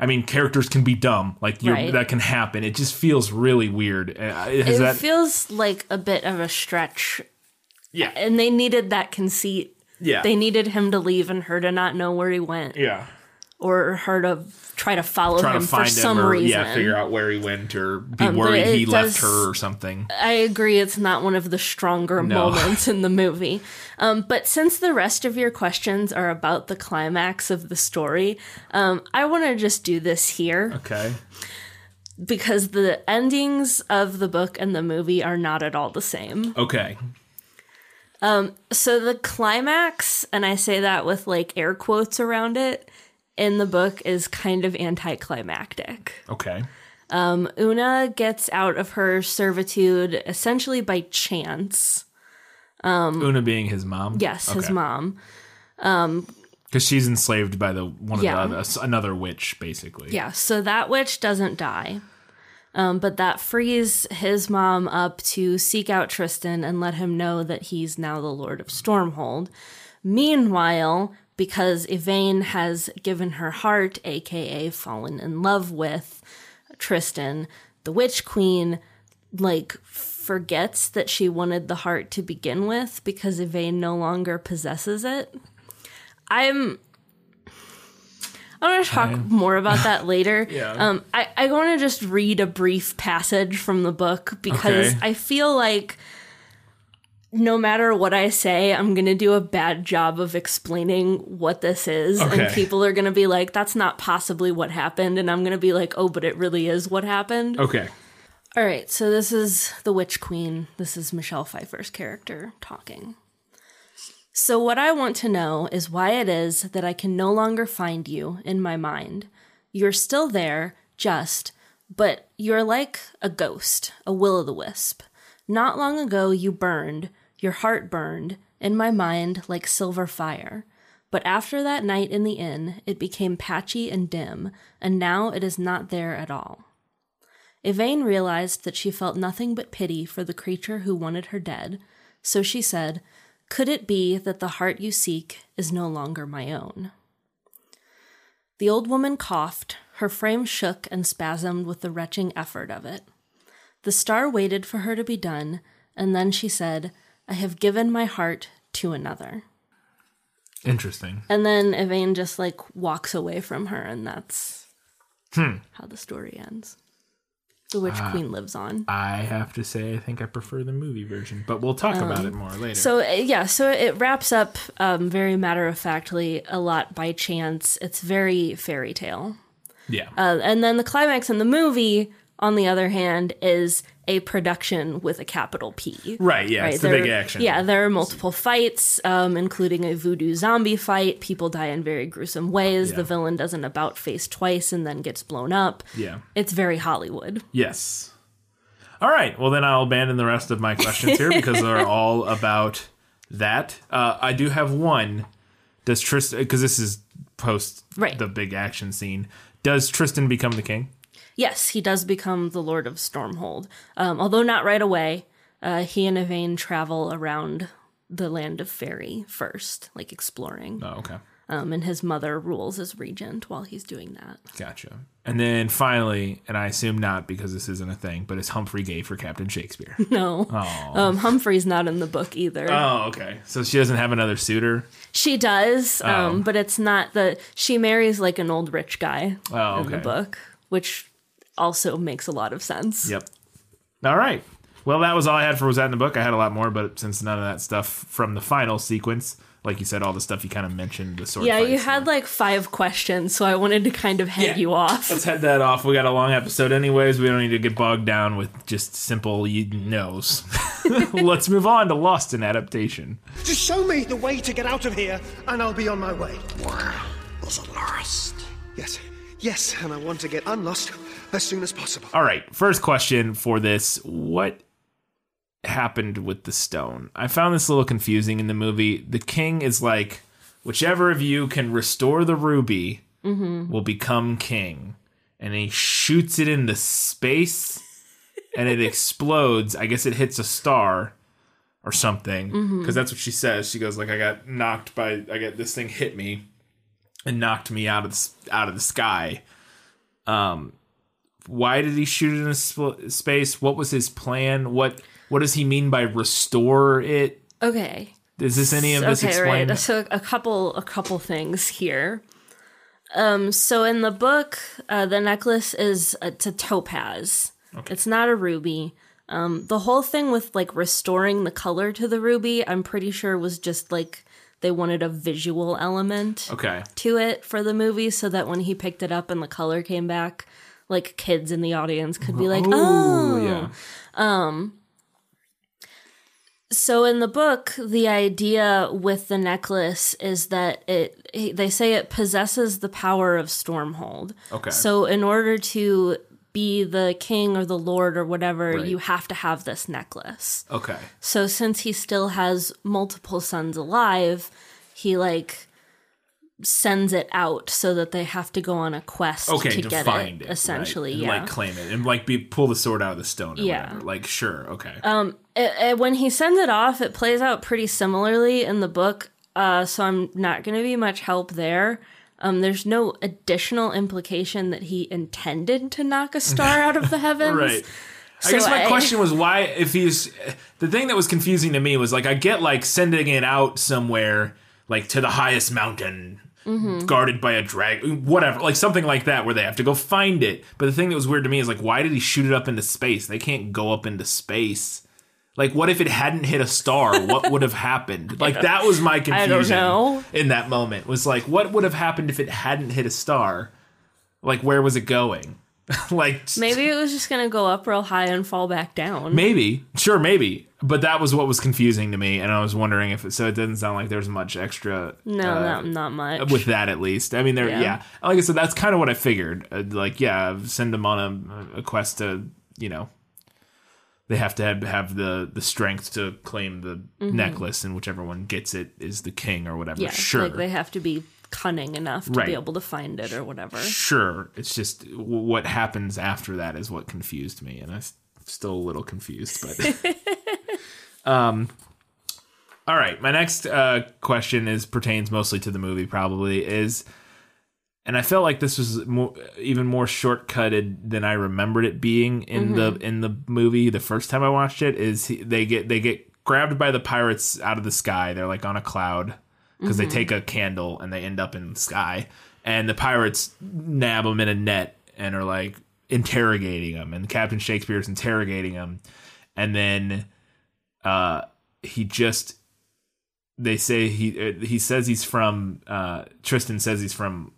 Speaker 1: I mean, characters can be dumb. Like you're,
Speaker 2: Right.
Speaker 1: that can happen. It just feels really weird. Uh, Has
Speaker 2: it
Speaker 1: that?
Speaker 2: feels like a bit of a stretch.
Speaker 1: yeah.
Speaker 2: And they needed that conceit.
Speaker 1: Yeah.
Speaker 2: They needed him to leave and her to not know where he went.
Speaker 1: yeah.
Speaker 2: Or her to try to follow him
Speaker 1: to
Speaker 2: for some
Speaker 1: him or
Speaker 2: reason.
Speaker 1: yeah, figure out where he went or be
Speaker 2: Um,
Speaker 1: worried he left her or something.
Speaker 2: I agree, it's not one of the stronger
Speaker 1: No.
Speaker 2: moments in the movie. Um, but since the rest of your questions are about the climax of the story, um, I want to just do this here
Speaker 1: Okay.
Speaker 2: because the endings of the book and the movie are not at all the same.
Speaker 1: Okay.
Speaker 2: So the climax, and I say that with like air quotes around it, in the book is kind of anticlimactic.
Speaker 1: Okay.
Speaker 2: Um, Una gets out of her servitude essentially by chance.
Speaker 1: Um, Una being his mom.
Speaker 2: Yes, his
Speaker 1: Okay.
Speaker 2: mom.
Speaker 1: Because she's enslaved by the one of the other, another witch, basically.
Speaker 2: Yeah, so that witch doesn't die. Um, but that frees his mom up to seek out Tristan and let him know that he's now the Lord of Stormhold. Meanwhile, because Yvaine has given her heart, aka fallen in love with Tristan, the Witch Queen, like, forgets that she wanted the heart to begin with because Yvaine no longer possesses it. I'm I want to talk more about that later.
Speaker 1: Yeah.
Speaker 2: Um, I, I want to just read a brief passage from the book because
Speaker 1: Okay.
Speaker 2: I feel like no matter what I say, I'm going to do a bad job of explaining what this is. And people are going to be like, that's not possibly what happened. And I'm going to be like, oh, but it really is what happened.
Speaker 1: Okay.
Speaker 2: All right, so this is the Witch Queen. This is Michelle Pfeiffer's character talking. So, what I want to know is why it is that I can no longer find you in my mind. You're still there, just, but you're like a ghost, a will o' the wisp. Not long ago, you burned, your heart burned, in my mind like silver fire. But after that night in the inn, it became patchy and dim, and now it is not there at all. Yvaine realized that she felt nothing but pity for the creature who wanted her dead, so she said, Could it be that the heart you seek is no longer my own? The old woman coughed, her frame shook and spasmed with the retching effort of it. The star waited for her to be done, and then she said, I have given my heart to another.
Speaker 1: Interesting.
Speaker 2: And then Yvaine just like walks away from her, and that's how the story ends. The Witch Queen lives on.
Speaker 1: I have to say, I think I prefer the movie version, but we'll talk about it more later.
Speaker 2: So uh, yeah, so it wraps up um, very matter of factly, a lot by chance. It's very fairy tale.
Speaker 1: yeah.
Speaker 2: Uh, and then the climax in the movie, on the other hand, is a production with a capital P.
Speaker 1: right, yeah. it's the
Speaker 2: there-
Speaker 1: big action.
Speaker 2: Yeah, there are multiple fights, um, including a voodoo zombie fight. People die in very gruesome ways.
Speaker 1: Yeah.
Speaker 2: The villain does an about face twice and then gets blown up.
Speaker 1: Yeah.
Speaker 2: It's very Hollywood.
Speaker 1: Yes. All right. Well, then I'll abandon the rest of my questions here because they're all about that. Uh, I do have one. Does Tristan, because this is post
Speaker 2: Right.
Speaker 1: the big action scene, does Tristan become the king?
Speaker 2: Yes, he does become the Lord of Stormhold. Um, although not right away. Uh, he and Yvaine travel around the land of Fairy first, like exploring.
Speaker 1: Oh, okay.
Speaker 2: Um, and his mother rules as regent while he's doing that.
Speaker 1: Gotcha. And then finally, and I assume not because this isn't a thing, but is Humphrey gay for Captain Shakespeare?
Speaker 2: No. Um, Humphrey's not in the book either.
Speaker 1: oh, okay. So she doesn't have another suitor?
Speaker 2: She does, um,
Speaker 1: Oh.
Speaker 2: but it's not the. She marries like an old rich guy
Speaker 1: Oh,
Speaker 2: in the book, which also makes a lot of sense.
Speaker 1: Yep. All right. Well, that was all I had for was that in the book. I had a lot more, but since none of that stuff from the final sequence, like you said, all the stuff you kind of mentioned, the sword
Speaker 2: Yeah, you
Speaker 1: fights,
Speaker 2: had like five questions, so I wanted to kind of head
Speaker 1: Yeah.
Speaker 2: you off.
Speaker 1: Let's head that off. We got a long episode, anyways. We don't need to get bogged down with just simple you knows. Let's move on to Lost in adaptation.
Speaker 6: Just show me the way to get out of here, and I'll be on my way.
Speaker 7: Is it lost?
Speaker 6: Yes, yes, and I want to get unlost as soon as possible.
Speaker 1: All right, first question for this: What happened with the stone? I found this a little confusing in the movie. The king is like, whichever of you can restore the ruby mm-hmm. will become king, and he shoots it into space, and it explodes. I guess it hits a star or something mm-hmm. because that's what she says. She goes like, "I got knocked by, I got this thing hit me." And knocked me out of the, out of the sky Um, why did he shoot it in sp- space? What was his plan? What what does he mean by restore it?
Speaker 2: Okay.
Speaker 1: Is this any of this
Speaker 2: okay,
Speaker 1: explained?
Speaker 2: right. So a couple a couple things here. Um, so in the book, uh, the necklace is it's a topaz. It's not a ruby. Um, the whole thing with like restoring the color to the ruby, I'm pretty sure was just like they wanted a visual element
Speaker 1: Okay.
Speaker 2: to it for the movie, so that when he picked it up and the color came back, like kids in the audience could be like, "Oh,
Speaker 1: yeah.
Speaker 2: Um So in the book, the idea with the necklace is that it they say it possesses the power of Stormhold.
Speaker 1: Okay.
Speaker 2: So in order to be the king or the lord or whatever,
Speaker 1: Right.
Speaker 2: you have to have this necklace.
Speaker 1: Okay.
Speaker 2: So since he still has multiple sons alive, he like sends it out so that they have to go on a quest
Speaker 1: Okay.
Speaker 2: to,
Speaker 1: To,
Speaker 2: get
Speaker 1: find
Speaker 2: it,
Speaker 1: it,
Speaker 2: essentially,
Speaker 1: right? And,
Speaker 2: yeah.
Speaker 1: like claim it and like be pull the sword out of the stone. Or
Speaker 2: Yeah.
Speaker 1: Whatever. Like sure. Okay.
Speaker 2: it, it- when he sends it off, it plays out pretty similarly in the book. Uh, so I'm not going to be much help there. Um, there's no additional implication that he intended to knock a star out of the heavens.
Speaker 1: right. I guess my
Speaker 2: I-
Speaker 1: question was why if he's the thing that was confusing to me was like I get like sending it out somewhere like to the highest mountain
Speaker 2: Mm-hmm.
Speaker 1: guarded by a dragon whatever like something like that where they have to go find it but the thing that was weird to me is like why did he shoot it up into space they can't go up into space like what if it hadn't hit a star what would have happened like that was my confusion in that moment was like what would have happened if it hadn't hit a star like where was it going like
Speaker 2: Maybe it was just going to go up real high and fall back down.
Speaker 1: Maybe, sure, maybe, but that was what was confusing to me, and I was wondering if it, so. It doesn't sound like there's much extra.
Speaker 2: no,
Speaker 1: uh,
Speaker 2: not, not much.
Speaker 1: with that at least. I mean, there, yeah.
Speaker 2: Yeah.
Speaker 1: Like I said, that's kind of what I figured. Uh, like, yeah, send them on a, a quest to, you know, they have to have, have the the strength to claim the necklace, and whichever one gets it is the king or whatever.
Speaker 2: Mm-hmm. yeah,
Speaker 1: sure,
Speaker 2: like they have to be cunning enough to
Speaker 1: Right.
Speaker 2: be able to find it or whatever.
Speaker 1: sure. It's just what happens after that is what confused me, and I'm still a little confused. But um, All right, my next uh, question is pertains mostly to the movie. Probably is, and I felt like this was more, even more shortcutted than I remembered it being in the in the movie. The first time I watched it. Is he, they get they get grabbed by the pirates out of the sky? They're like on a cloud because they take a candle and they end up in the sky, and the pirates nab them in a net and are like interrogating them, and Captain Shakespeare's interrogating them, and then uh, he just they say he uh, he says he's from uh, Tristan says he's from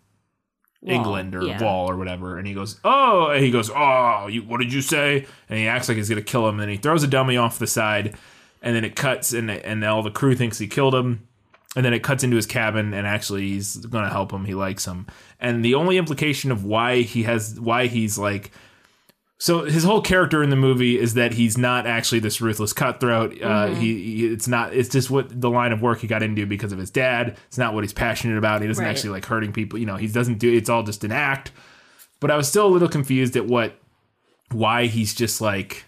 Speaker 1: England or
Speaker 2: yeah.
Speaker 1: Wall or whatever, and he goes, "Oh," and he goes, "Oh, you, what did you say?" And he acts like he's gonna kill him, and he throws a dummy off the side, and then it cuts, and and all the crew thinks he killed him, and then it cuts into his cabin, and actually he's gonna help him. He likes him, and the only implication of why he has why he's like. So his whole character in the movie is that he's not actually this ruthless cutthroat. Uh, he, he, it's not. It's just what the line of work he got into because of his dad. It's not what he's passionate about. He doesn't
Speaker 2: Right.
Speaker 1: actually like hurting people. You know, he doesn't do. It's all just an act. But I was still a little confused at what, why he's just like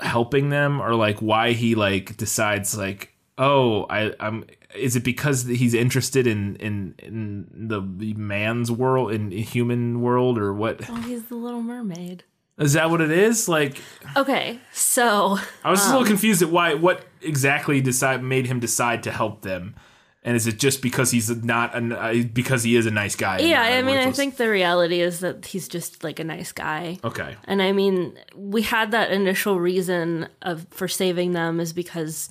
Speaker 1: helping them, or like why he like decides like, oh, I, I'm. Is it because he's interested in in in the man's world, in human world, or what?
Speaker 2: Oh, he's the Little Mermaid.
Speaker 1: Is that what it is? Like,
Speaker 2: Okay, so
Speaker 1: I was just a
Speaker 2: Um,
Speaker 1: little confused at why, what exactly decide made him decide to help them, and is it just because he's not an, uh, because he is a nice guy?
Speaker 2: yeah, I mean, I think the reality is that he's just like a nice guy.
Speaker 1: Okay,
Speaker 2: And I mean, we had that initial reason of for saving them is because,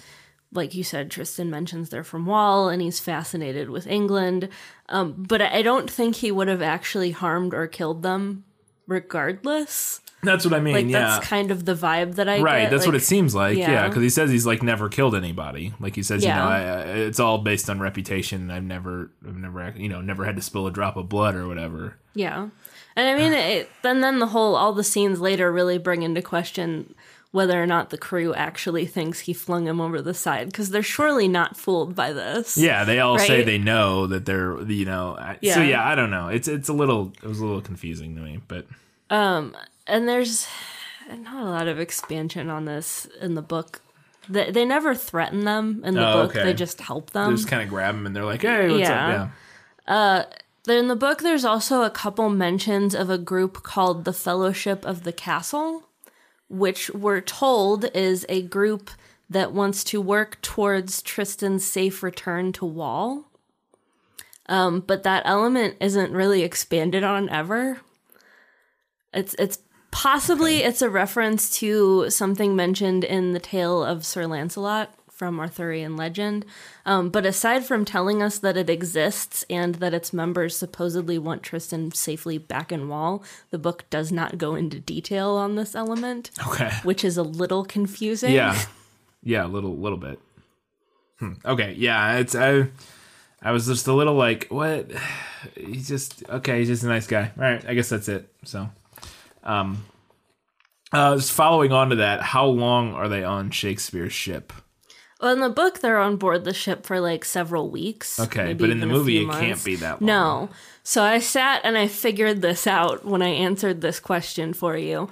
Speaker 2: like you said, Tristan mentions they're from Wall and he's fascinated with England. Um, but I don't think he would have actually harmed or killed them, regardless.
Speaker 1: that's what I mean.
Speaker 2: Like
Speaker 1: yeah,
Speaker 2: that's kind of the vibe that I
Speaker 1: right.
Speaker 2: get.
Speaker 1: That's what it seems like. Yeah,
Speaker 2: yeah.
Speaker 1: because he says he's like never killed anybody. Like he says,
Speaker 2: Yeah.
Speaker 1: you know, I, I, it's all based on reputation. I've never, I've never, you know, never had to spill a drop of blood or whatever.
Speaker 2: Yeah, and I mean, it, then then the whole all the scenes later really bring into question whether or not the crew actually thinks he flung him over the side because they're surely not fooled by this.
Speaker 1: Yeah, they all say they know that they're, you know. I-
Speaker 2: Yeah.
Speaker 1: So yeah, I don't know. It's it's a little, it was a little confusing to me, but um,
Speaker 2: and there's not a lot of expansion on this in the book. They, they never threaten them in the
Speaker 1: Oh,
Speaker 2: book.
Speaker 1: okay.
Speaker 2: They just help them.
Speaker 1: they just kind of grab them and they're like, "Hey, what's
Speaker 2: Yeah.
Speaker 1: up?" Yeah.
Speaker 2: Then in the book, there's also a couple mentions of a group called the Fellowship of the Castle, which we're told is a group that wants to work towards Tristan's safe return to Wall. Um, but that element isn't really expanded on ever. It's it's possibly it's a reference to something mentioned in the tale of Sir Lancelot from Arthurian legend. Um, but aside from telling us that it exists and that its members supposedly want Tristan safely back in Wall, the book does not go into detail on this element,
Speaker 1: Okay.
Speaker 2: which is a little confusing.
Speaker 1: Yeah, yeah, a little, little bit. Hmm. Okay, yeah, it's I, I was just a little like, what? He's just okay. He's just a nice guy. All right, I guess that's it. So, um, uh, just following on to that, how long are they on Shakespeare's ship?
Speaker 2: Well, in the book, they're on board the ship for like several weeks.
Speaker 1: Okay, but in the movie, it can't be that long.
Speaker 2: No. So I sat and I figured this out when I answered this question for you.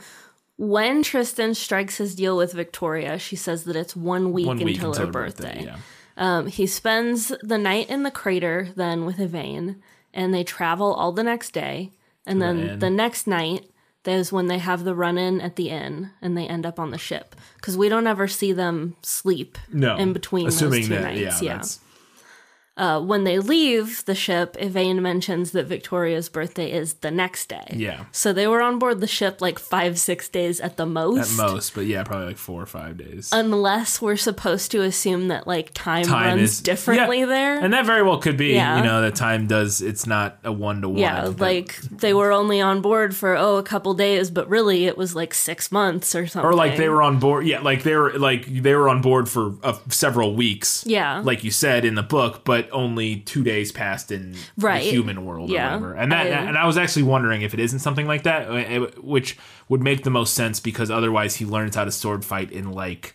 Speaker 2: When Tristan strikes his deal with Victoria, she says that it's one week,
Speaker 1: One week
Speaker 2: until,
Speaker 1: until
Speaker 2: her birthday.
Speaker 1: Yeah.
Speaker 2: Um, he spends the night in the crater then with Yvaine, and they travel all the next day. And then
Speaker 1: inn.
Speaker 2: the next night, there's when they have the run in at the inn and they end up on the ship. Because we don't ever see them sleep
Speaker 1: No,
Speaker 2: in between
Speaker 1: assuming
Speaker 2: those two
Speaker 1: that,
Speaker 2: nights.
Speaker 1: yeah,
Speaker 2: Yeah.
Speaker 1: that's
Speaker 2: Uh, when they leave the ship, Yvaine mentions that Victoria's birthday is the next day.
Speaker 1: yeah,
Speaker 2: So they were on board the ship like five, six days at the most.
Speaker 1: at
Speaker 2: most.
Speaker 1: but yeah, probably like four or five days.
Speaker 2: Unless we're supposed to assume that like time,
Speaker 1: Time
Speaker 2: runs
Speaker 1: is-
Speaker 2: differently
Speaker 1: yeah,
Speaker 2: there.
Speaker 1: and that very well could be.
Speaker 2: Yeah.
Speaker 1: You know, that time does. It's not a one to one.
Speaker 2: yeah, like they were only on board for oh a couple days, but really it was like six months or something.
Speaker 1: or like they were on board yeah like they were like they were on board for uh, several weeks
Speaker 2: Yeah.
Speaker 1: like you said in the book but only two days passed in
Speaker 2: Right.
Speaker 1: the human world
Speaker 2: Yeah.
Speaker 1: or whatever and that
Speaker 2: I-
Speaker 1: and i was actually wondering if it isn't something like that uh, which would make the most sense because otherwise he learns how to sword fight in like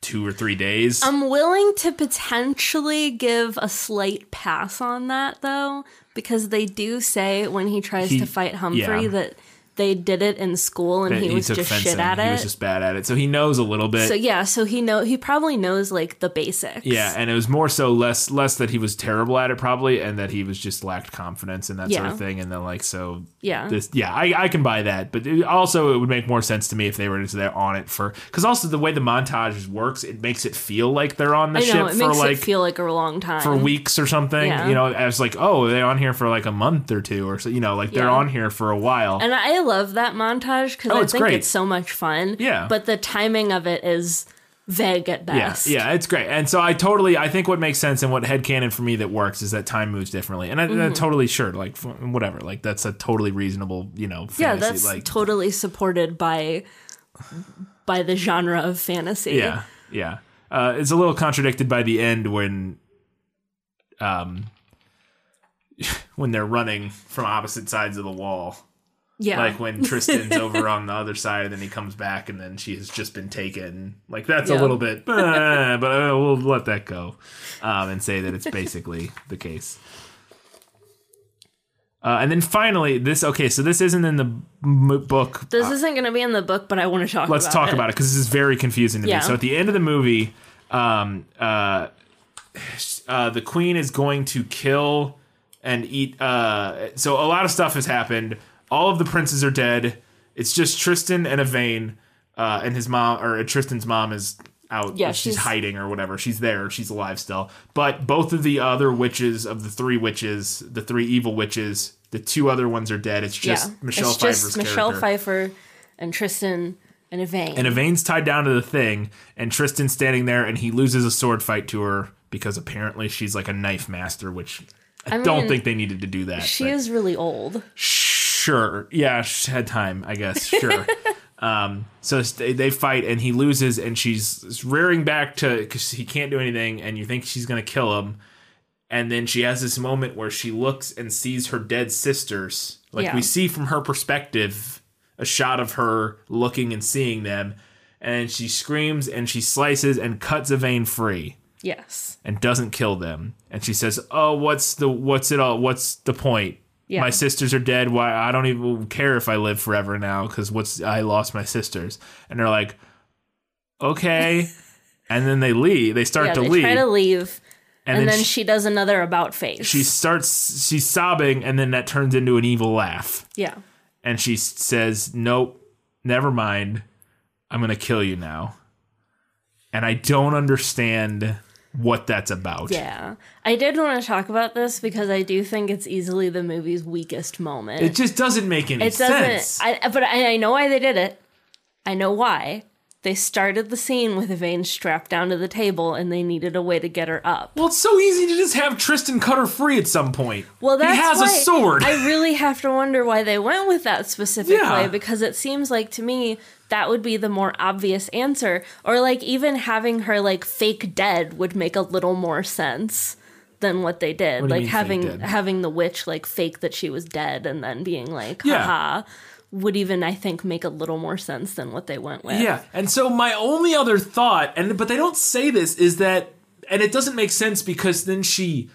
Speaker 1: two or three days
Speaker 2: I'm willing to potentially give a slight pass on that though, because they do say when he tries
Speaker 1: He-
Speaker 2: to fight Humphrey
Speaker 1: yeah.
Speaker 2: that they did it in school and
Speaker 1: that
Speaker 2: he was just
Speaker 1: fencing.
Speaker 2: shit at
Speaker 1: He
Speaker 2: it.
Speaker 1: was just bad at it, so he knows a little bit.
Speaker 2: so yeah, so he know he probably knows like the basics.
Speaker 1: Yeah, and it was more so less less that he was terrible at it probably, and that he was just lacked confidence and that sort of thing, and then like so.
Speaker 2: Yeah.
Speaker 1: This, yeah, I, I can buy that, but it, also it would make more sense to me if they were just there on it for because also the way the montage works, it makes it feel like they're on the
Speaker 2: know
Speaker 1: ship
Speaker 2: it
Speaker 1: for
Speaker 2: makes
Speaker 1: like
Speaker 2: it feel like a long time
Speaker 1: for weeks or something.
Speaker 2: Yeah.
Speaker 1: You know, as like oh they're on here for like a month or two or so. You know, like they're
Speaker 2: Yeah.
Speaker 1: on here for a while.
Speaker 2: And I love that montage because
Speaker 1: Oh,
Speaker 2: I think
Speaker 1: great.
Speaker 2: it's so much fun.
Speaker 1: Yeah.
Speaker 2: But the timing of it is vague at best.
Speaker 1: yeah, it's great. And so I totally, I think what makes sense and what headcanon for me that works is that time moves differently. And I,
Speaker 2: Mm-hmm.
Speaker 1: I'm totally sure, like, whatever, like, that's a totally reasonable, you know, fantasy.
Speaker 2: Yeah, that's
Speaker 1: like,
Speaker 2: totally supported by by the genre of fantasy.
Speaker 1: yeah, yeah. Uh, it's a little contradicted by the end when, um, when they're running from opposite sides of the wall.
Speaker 2: Yeah.
Speaker 1: Like when Tristan's over on the other side, and then he comes back, and then she has just been taken. Like that's a little bit, uh, but uh, we'll let that go, um, and say that it's basically the case. Uh, and then finally, this okay. So this isn't in the m- book.
Speaker 2: this isn't going to be in the book, but I want to talk
Speaker 1: Let's
Speaker 2: about
Speaker 1: talk
Speaker 2: it.
Speaker 1: about it because this is very confusing to
Speaker 2: Yeah.
Speaker 1: me. So at the end of the movie, um, uh, uh, the queen is going to kill and eat. Uh, so a lot of stuff has happened. All of the princes are dead. It's just Tristan and Yvaine, uh, and his mom, or Tristan's mom is out.
Speaker 2: Yeah,
Speaker 1: she's,
Speaker 2: she's-
Speaker 1: hiding or whatever. She's there. She's alive still. But both of the other witches of the three witches, the three evil witches, the two other ones are dead. It's just
Speaker 2: yeah.
Speaker 1: Michelle
Speaker 2: it's
Speaker 1: Pfeiffer's
Speaker 2: just Michelle
Speaker 1: character.
Speaker 2: Pfeiffer and Tristan and Yvaine.
Speaker 1: And Yvaine's tied down to the thing, and Tristan's standing there, and he loses a sword fight to her because apparently she's like a knife master, which I,
Speaker 2: I
Speaker 1: don't think they needed to do that.
Speaker 2: she is really old.
Speaker 1: Sure, yeah, she had time, I guess. Sure. um, so they, they fight, and he loses, and she's rearing back to because he can't do anything, and you think she's gonna kill him, and then she has this moment where she looks and sees her dead sisters. Like
Speaker 2: Yeah.
Speaker 1: we see from her perspective a shot of her looking and seeing them, and she screams and she slices and cuts Yvaine free
Speaker 2: Yes.
Speaker 1: and doesn't kill them. And she says, "Oh, what's the what's it all? What's the point?
Speaker 2: Yeah.
Speaker 1: My sisters are dead. Why? I don't even care if I live forever now because what's I lost my sisters." And they're like, "Okay." and then they leave. They start
Speaker 2: Yeah,
Speaker 1: to
Speaker 2: they
Speaker 1: leave,
Speaker 2: try to leave, and,
Speaker 1: then
Speaker 2: then,
Speaker 1: she-
Speaker 2: she does another about face.
Speaker 1: she starts. She's sobbing, and then that turns into an evil laugh.
Speaker 2: yeah.
Speaker 1: and she says, "Nope, never mind. I'm gonna kill you now." And I don't understand what that's about.
Speaker 2: Yeah. I did want to talk about this because I do think it's easily the movie's weakest moment.
Speaker 1: It just doesn't make any
Speaker 2: it doesn't
Speaker 1: sense.
Speaker 2: I, but I, I know why they did it. I know why. They started the scene with Yvaine strapped down to the table and they needed a way to get her up.
Speaker 1: well, it's so easy to just have Tristan cut her free at some point.
Speaker 2: Well, that's
Speaker 1: he has
Speaker 2: why
Speaker 1: a sword.
Speaker 2: I really have to wonder why they went with that specifically
Speaker 1: Yeah.
Speaker 2: because it seems like to me that would be the more obvious answer. Or like even having her like fake dead would make a little more sense than what they did.
Speaker 1: What
Speaker 2: like having having the witch like fake that she was dead and then being like,
Speaker 1: Yeah.
Speaker 2: haha, would even I think make a little more sense than what they went with.
Speaker 1: Yeah, and so my only other thought, and but they don't say this, is that, and it doesn't make sense because then she,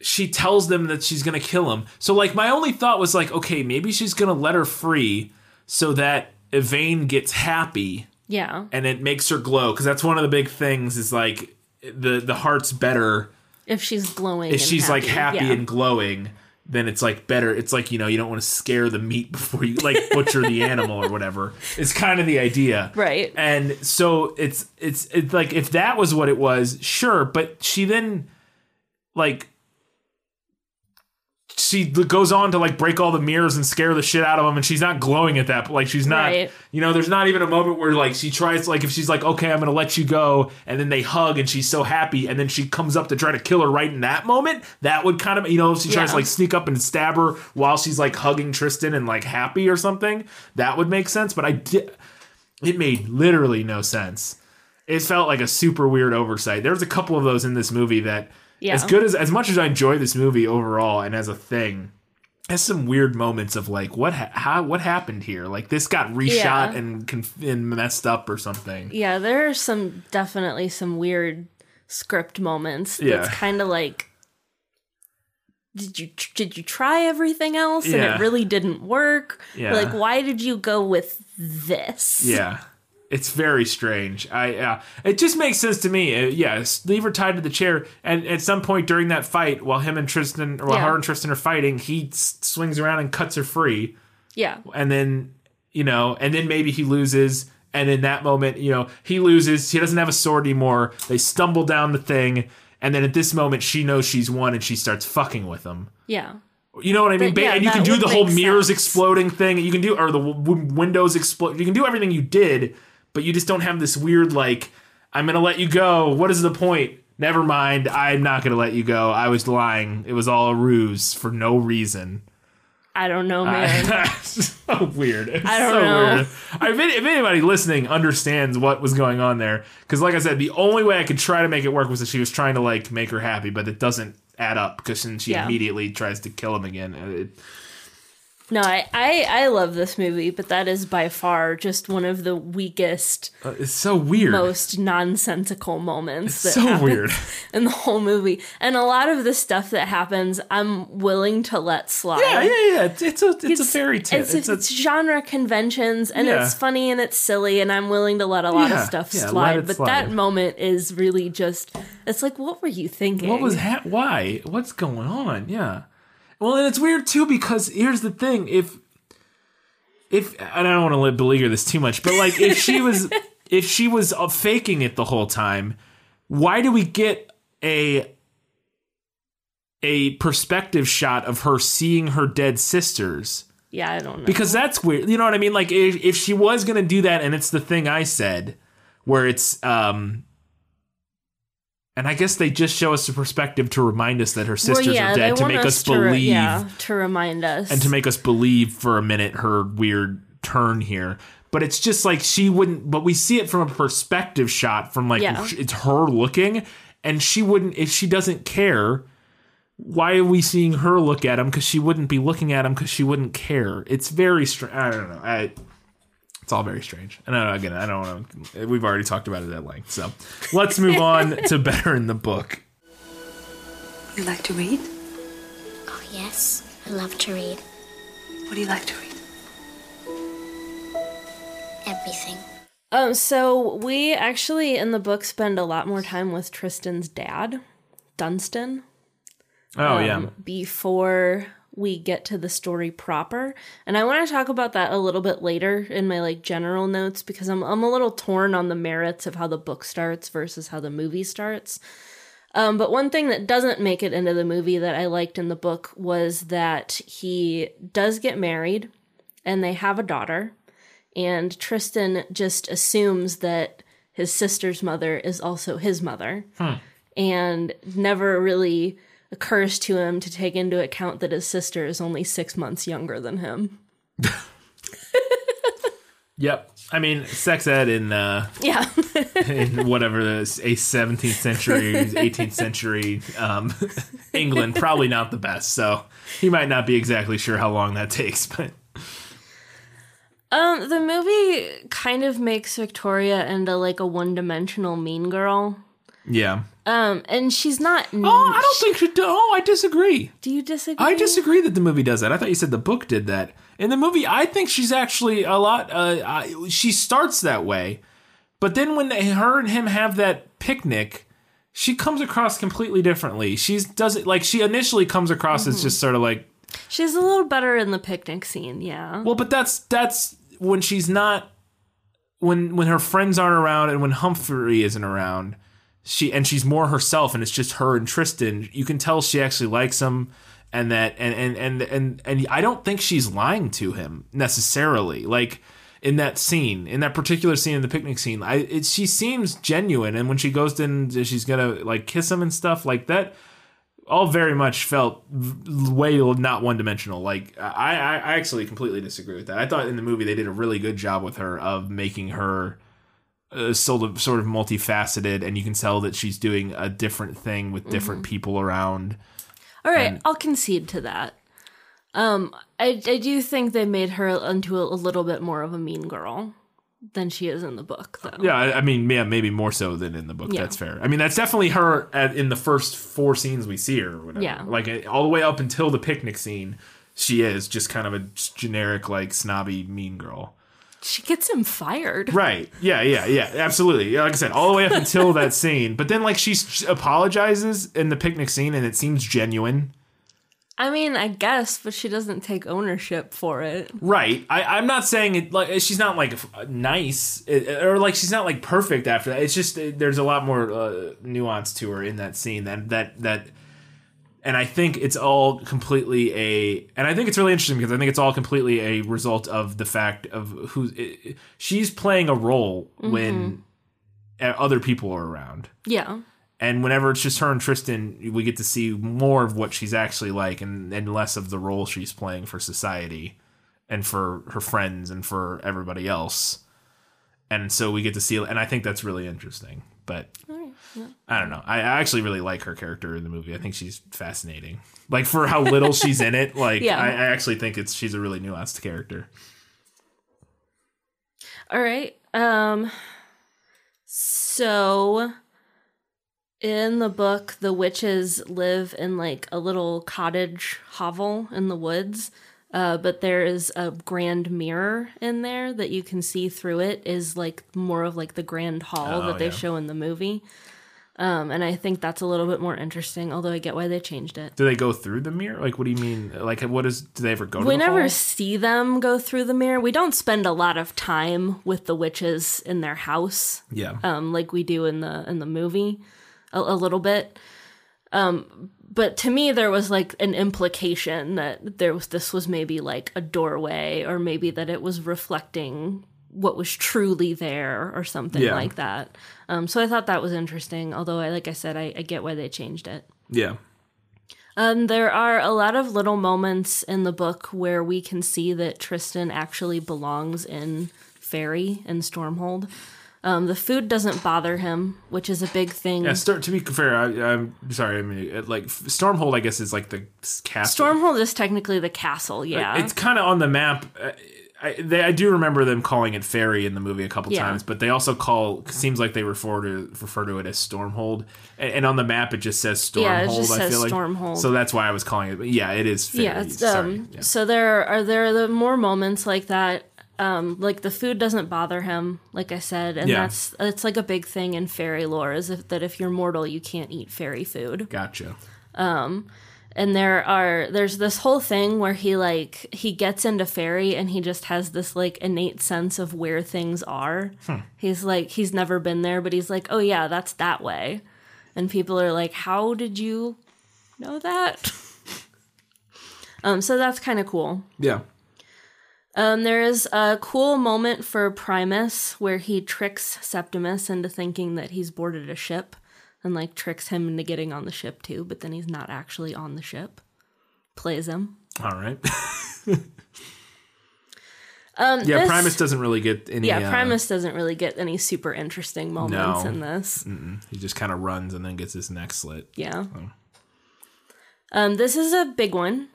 Speaker 1: she tells them that she's gonna kill him. So like my only thought was like, okay, maybe she's gonna let her free so that Yvaine gets happy
Speaker 2: Yeah.
Speaker 1: and it makes her glow because that's one of the big things is like the the heart's better
Speaker 2: If she's glowing.
Speaker 1: if she's like happy
Speaker 2: yeah.
Speaker 1: and glowing then it's like better it's like you know you don't want to scare the meat before you like butcher the animal or whatever it's kind of the idea
Speaker 2: Right.
Speaker 1: and so it's it's it's like if that was what it was sure but she then like she goes on to like break all the mirrors and scare the shit out of him and she's not glowing at that but like she's not
Speaker 2: Right.
Speaker 1: you know there's not even a moment where like she tries like if she's like okay i'm gonna let you go and then they hug and she's so happy and then she comes up to try to kill her right in that moment that would kind of you know if she tries
Speaker 2: Yeah.
Speaker 1: to like sneak up and stab her while she's like hugging tristan and like happy or something that would make sense but i did it made literally no sense it felt like a super weird oversight there's a couple of those in this movie that
Speaker 2: Yeah.
Speaker 1: as good as as much as i enjoy this movie overall and as a thing has some weird moments of like what ha- how what happened here like this got reshot
Speaker 2: Yeah.
Speaker 1: and conf- and messed up or something
Speaker 2: Yeah, there are some definitely some weird script moments.
Speaker 1: Yeah.
Speaker 2: That's kind of like did you did you try everything else and
Speaker 1: Yeah.
Speaker 2: it really didn't work?
Speaker 1: Yeah.
Speaker 2: Like why did you go with this?
Speaker 1: Yeah. It's very strange. I uh, it just makes sense to me. Uh, yes, leave her tied to the chair, and at some point during that fight, while him and Tristan, or while
Speaker 2: Yeah.
Speaker 1: her and Tristan are fighting, he s- swings around and cuts her free,
Speaker 2: Yeah.
Speaker 1: and then you know, and then maybe he loses, and in that moment, you know, he loses. He doesn't have a sword anymore. They stumble down the thing, and then at this moment, she knows she's won, and she starts fucking with him.
Speaker 2: Yeah.
Speaker 1: You know what I mean?
Speaker 2: But, yeah,
Speaker 1: and you can do the whole mirrors
Speaker 2: sense.
Speaker 1: exploding thing. You can do, or the w- windows explode. You can do everything you did, but you just don't have this weird like, I'm gonna let you go. What is the point? Never mind. I'm not gonna let you go. I was lying. It was all a ruse for no reason.
Speaker 2: I don't know, man.
Speaker 1: so weird. It's
Speaker 2: I don't
Speaker 1: so
Speaker 2: know.
Speaker 1: Weird. I, if, if anybody listening understands what was going on there, because like I said, the only way I could try to make it work was that she was trying to like make her happy, but it doesn't add up because then she
Speaker 2: Yeah.
Speaker 1: immediately tries to kill him again. Uh, It,
Speaker 2: No, I, I I love this movie, but that is by far just one of the weakest,
Speaker 1: uh, it's so weird.
Speaker 2: most nonsensical moments that
Speaker 1: so weird.
Speaker 2: in the whole movie. And a lot of the stuff that happens, I'm willing to let slide.
Speaker 1: Yeah, yeah, yeah. It's, it's a it's, a fairy tale.
Speaker 2: It's,
Speaker 1: It's,
Speaker 2: it's, genre conventions and
Speaker 1: Yeah.
Speaker 2: it's funny and it's silly and I'm willing to let a lot
Speaker 1: Yeah,
Speaker 2: of stuff
Speaker 1: yeah,
Speaker 2: slide. But
Speaker 1: slide.
Speaker 2: that moment is really just it's like what were you thinking?
Speaker 1: what was ha- why? What's going on? Yeah. Well, and it's weird too because here's the thing: if if and I don't want to beleaguer this too much, but like if she was if she was uh, faking it the whole time, why do we get a a perspective shot of her seeing her dead sisters?
Speaker 2: Yeah, I don't know.
Speaker 1: because that's weird. You know what I mean? Like if, if she was gonna do that, and it's the thing I said, where it's um, and I guess they just show us a perspective to remind us that her sisters
Speaker 2: well, yeah,
Speaker 1: are dead to make us
Speaker 2: to re-
Speaker 1: believe
Speaker 2: yeah, to remind us.
Speaker 1: and to make us believe for a minute her weird turn here. But it's just like she wouldn't. But we see it from a perspective shot from like
Speaker 2: Yeah.
Speaker 1: it's her looking, and she wouldn't if she doesn't care. Why are we seeing her look at him? Because she wouldn't be looking at him because she wouldn't care. It's very strange. I don't know. I, it's all very strange. And I again, I don't want to. We've already talked about it at length. So let's move on to better in the book.
Speaker 8: You like to read?
Speaker 5: Oh, yes. I love to read.
Speaker 8: What do you like to read?
Speaker 5: Everything.
Speaker 2: Um, so we actually in the book spend a lot more time with Tristan's dad, Dunstan.
Speaker 1: Oh
Speaker 2: um,
Speaker 1: yeah.
Speaker 2: before we get to the story proper. And I want to talk about that a little bit later in my like general notes because I'm I'm a little torn on the merits of how the book starts versus how the movie starts. Um, but one thing that doesn't make it into the movie that I liked in the book was that he does get married and they have a daughter. And Tristan just assumes that his sister's mother is also his mother and never really occurs to him to take into account that his sister is only six months younger than him.
Speaker 1: Yep. I mean, sex ed in uh,
Speaker 2: Yeah.
Speaker 1: in whatever this a 17th century, 18th century um, England, probably not the best. So he might not be exactly sure how long that takes, but
Speaker 2: um, the movie kind of makes Victoria into like a one dimensional mean girl.
Speaker 1: yeah.
Speaker 2: Um, and she's not.
Speaker 1: Oh, I don't think she. do- Oh, I disagree.
Speaker 2: Do you disagree?
Speaker 1: I disagree that the movie does that. I thought you said the book did that. In the movie, I think she's actually a lot. Uh, I, she starts that way, but then when they, her and him have that picnic, she comes across completely differently. She's does it like she initially comes across as just sort of like
Speaker 2: She's a little better in the picnic scene, yeah.
Speaker 1: Well, but that's that's when she's not when when her friends aren't around and when Humphrey isn't around. She and she's more herself and it's just her and Tristan. You can tell she actually likes him and that and and and and, and I don't think she's lying to him necessarily. Like in that scene, in that particular scene in the picnic scene, I it, she seems genuine and when she goes in she's going to like kiss him and stuff like that all very much felt way not one dimensional. Like I, I, I actually completely disagree with that. I thought in the movie they did a really good job with her of making her uh, sort of sort of multifaceted, and you can tell that she's doing a different thing with different people around.
Speaker 2: All right, I'll concede to that. Um, I I do think they made her into a, a little bit more of a mean girl. than she is in the book, though.
Speaker 1: Yeah, I, mean, yeah, maybe more so than in the book.
Speaker 2: Yeah.
Speaker 1: That's fair. I mean, that's definitely her at, in the first four scenes we see her. Or whatever.
Speaker 2: Yeah.
Speaker 1: like uh, all the way up until the picnic scene, she is just kind of a generic, like snobby, mean girl.
Speaker 2: She gets him fired.
Speaker 1: Right. Yeah. Yeah. Yeah. Absolutely. Like I said, all the way up until that scene. But then, like, she apologizes in the picnic scene, and it seems genuine.
Speaker 2: I mean, I guess, but she doesn't take ownership for it.
Speaker 1: Right. I, I'm not saying it like she's not like nice uh, or like she's not like perfect after that. It's just uh, there's a lot more uh, nuance to her in that scene that that that. And I think it's all completely a, and I think it's really interesting because I think it's all completely a result of the fact of who it, she's playing a role when uh, other people are around.
Speaker 2: Yeah.
Speaker 1: And whenever it's just her and Tristan, we get to see more of what she's actually like and, and less of the role she's playing for society and for her friends and for everybody else. And so we get to see, and I think that's really interesting. But I don't know. I I actually really like her character in the movie. I think she's fascinating. Like for how little she's in it, like
Speaker 2: Yeah.
Speaker 1: I, I actually think it's she's a really nuanced character.
Speaker 2: All right. Um so in the book the witches live in like a little cottage hovel in the woods. Uh, but there is a grand mirror in there that you can see through it is like more of like the grand hall
Speaker 1: Oh,
Speaker 2: that they
Speaker 1: yeah.
Speaker 2: show in the movie. Um, and I think that's a little bit more interesting, although I get why they changed it.
Speaker 1: Do they go through the mirror? Like, what do you mean? Like, what is? Do they ever go? to
Speaker 2: We never
Speaker 1: hall?
Speaker 2: see them go through the mirror. We don't spend a lot of time with the witches in their house,
Speaker 1: Yeah.
Speaker 2: um, like we do in the in the movie, a, a little bit. Um, but to me, there was like an implication that there was this was maybe like a doorway, or maybe that it was reflecting what was truly there, or something
Speaker 1: Yeah.
Speaker 2: like that. Um, so I thought that was interesting. Although, I like I said, I, I get why they changed it.
Speaker 1: yeah.
Speaker 2: Um, there are a lot of little moments in the book where we can see that Tristan actually belongs in Fairy and Stormhold. Um, the food doesn't bother him, which is a big thing.
Speaker 1: Yeah, start to be fair. I, I'm sorry. I mean, like Stormhold, I guess is like the castle.
Speaker 2: Stormhold is technically the castle, yeah.
Speaker 1: It's kind of on the map. I, they, I do remember them calling it Fairy in the movie a couple
Speaker 2: Yeah.
Speaker 1: times, but they also call seems like they refer to refer to it as Stormhold, and, and on the map it just says Stormhold.
Speaker 2: Yeah, it just
Speaker 1: I
Speaker 2: says
Speaker 1: feel like
Speaker 2: Stormhold.
Speaker 1: so that's why I was calling it. But yeah, it is Fairy.
Speaker 2: yeah, um,
Speaker 1: Yeah.
Speaker 2: so there are there are the more moments like that. Um, like the food doesn't bother him, like I said, and
Speaker 1: Yeah.
Speaker 2: that's it's like a big thing in fairy lore is if, that if you're mortal, you can't eat fairy food.
Speaker 1: Gotcha.
Speaker 2: And there are there's this whole thing where he like he gets into fairy and he just has this like innate sense of where things are. He's like he's never been there but he's like oh yeah that's that way. And people are like how did you know that? Um so that's kind of cool.
Speaker 1: Yeah.
Speaker 2: um, there is a cool moment for Primus where he tricks Septimus into thinking that he's boarded a ship and like tricks him into getting on the ship too, but then he's not actually on the ship. Plays him.
Speaker 1: All right.
Speaker 2: Um,
Speaker 1: yeah,
Speaker 2: this-
Speaker 1: Primus doesn't really get any.
Speaker 2: Yeah,
Speaker 1: uh,
Speaker 2: Primus doesn't really get any super interesting moments
Speaker 1: No.
Speaker 2: in this.
Speaker 1: He just kind of runs and then gets his neck slit.
Speaker 2: Yeah. Um, this is a big one.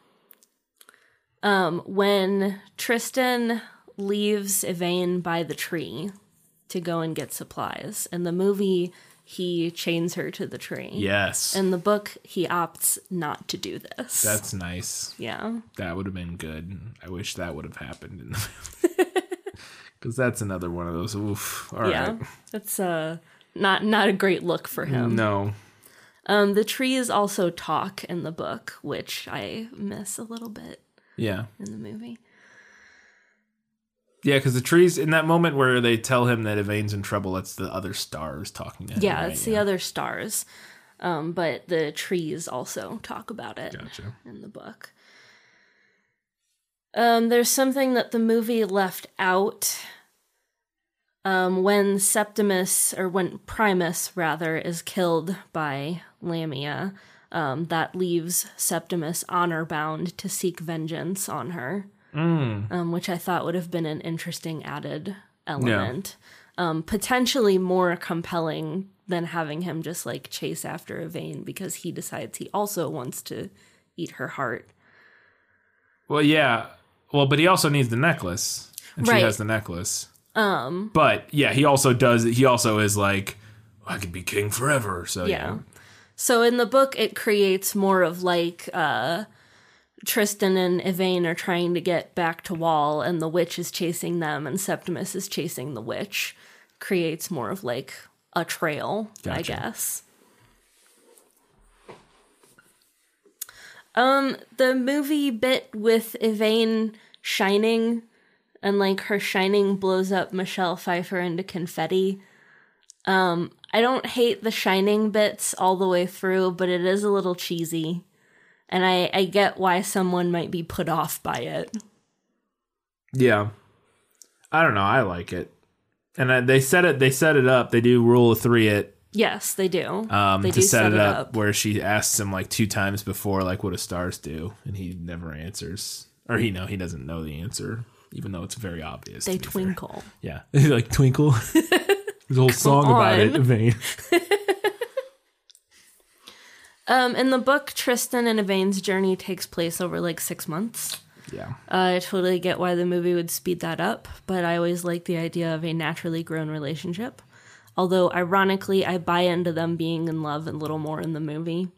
Speaker 2: Um, when Tristan leaves Yvaine by the tree to go and get supplies. and the movie, he chains her to the tree.
Speaker 1: Yes.
Speaker 2: In the book, he opts not to do this.
Speaker 1: That's nice.
Speaker 2: yeah.
Speaker 1: That would have been good. I wish that would have happened in the movie. Because that's another one of those. Oof. All right.
Speaker 2: yeah. That's uh not not a great look for him.
Speaker 1: No.
Speaker 2: Um, the trees also talk in the book, which I miss a little bit
Speaker 1: Yeah.
Speaker 2: in the movie.
Speaker 1: Yeah, because the trees in that moment where they tell him that Yvaine's in trouble, that's the other stars talking to him.
Speaker 2: Yeah,
Speaker 1: right?
Speaker 2: it's the other stars. Um, but the trees also talk about it
Speaker 1: Gotcha.
Speaker 2: in the book. Um, there's something that the movie left out. Um, when Septimus, or when Primus rather, is killed by Lamia, um, that leaves Septimus honor bound to seek vengeance on her, um, which I thought would have been an interesting added element. Um, potentially more compelling than having him just like chase after Yvaine because he decides he also wants to eat her heart.
Speaker 1: Well, yeah. Well, but he also needs the necklace. And
Speaker 2: Right.
Speaker 1: she has the necklace.
Speaker 2: Um,
Speaker 1: But yeah, he also does. He also is like, I could be king forever. So
Speaker 2: Yeah.
Speaker 1: yeah,
Speaker 2: So in the book, it creates more of like uh, Tristan and Yvaine are trying to get back to Wall, and the witch is chasing them, and Septimus is chasing the witch. Creates more of like a trail, I guess. Um, the movie bit with Yvaine shining, and like her shining blows up Michelle Pfeiffer into confetti. Um, I don't hate the shining bits all the way through, but it is a little cheesy. And I, I get why someone might be put off by it.
Speaker 1: yeah. I don't know. I like it, and uh, they set it. They set it up. They do rule of three it
Speaker 2: Yes, they do.
Speaker 1: um,
Speaker 2: they
Speaker 1: to set, it up, where she asks him like two times before, like, "What do stars do?" and he never answers, or he know he doesn't know the answer, even though it's very obvious.
Speaker 2: They
Speaker 1: be fair.
Speaker 2: twinkle.
Speaker 1: Yeah, like twinkle. There's a whole song about it.
Speaker 2: Um, in the book, Tristan and Yvaine's journey takes place over like six months.
Speaker 1: Yeah.
Speaker 2: I totally get why the movie would speed that up, but I always like the idea of a naturally grown relationship. Although, ironically, I buy into them being in love a little more in the movie.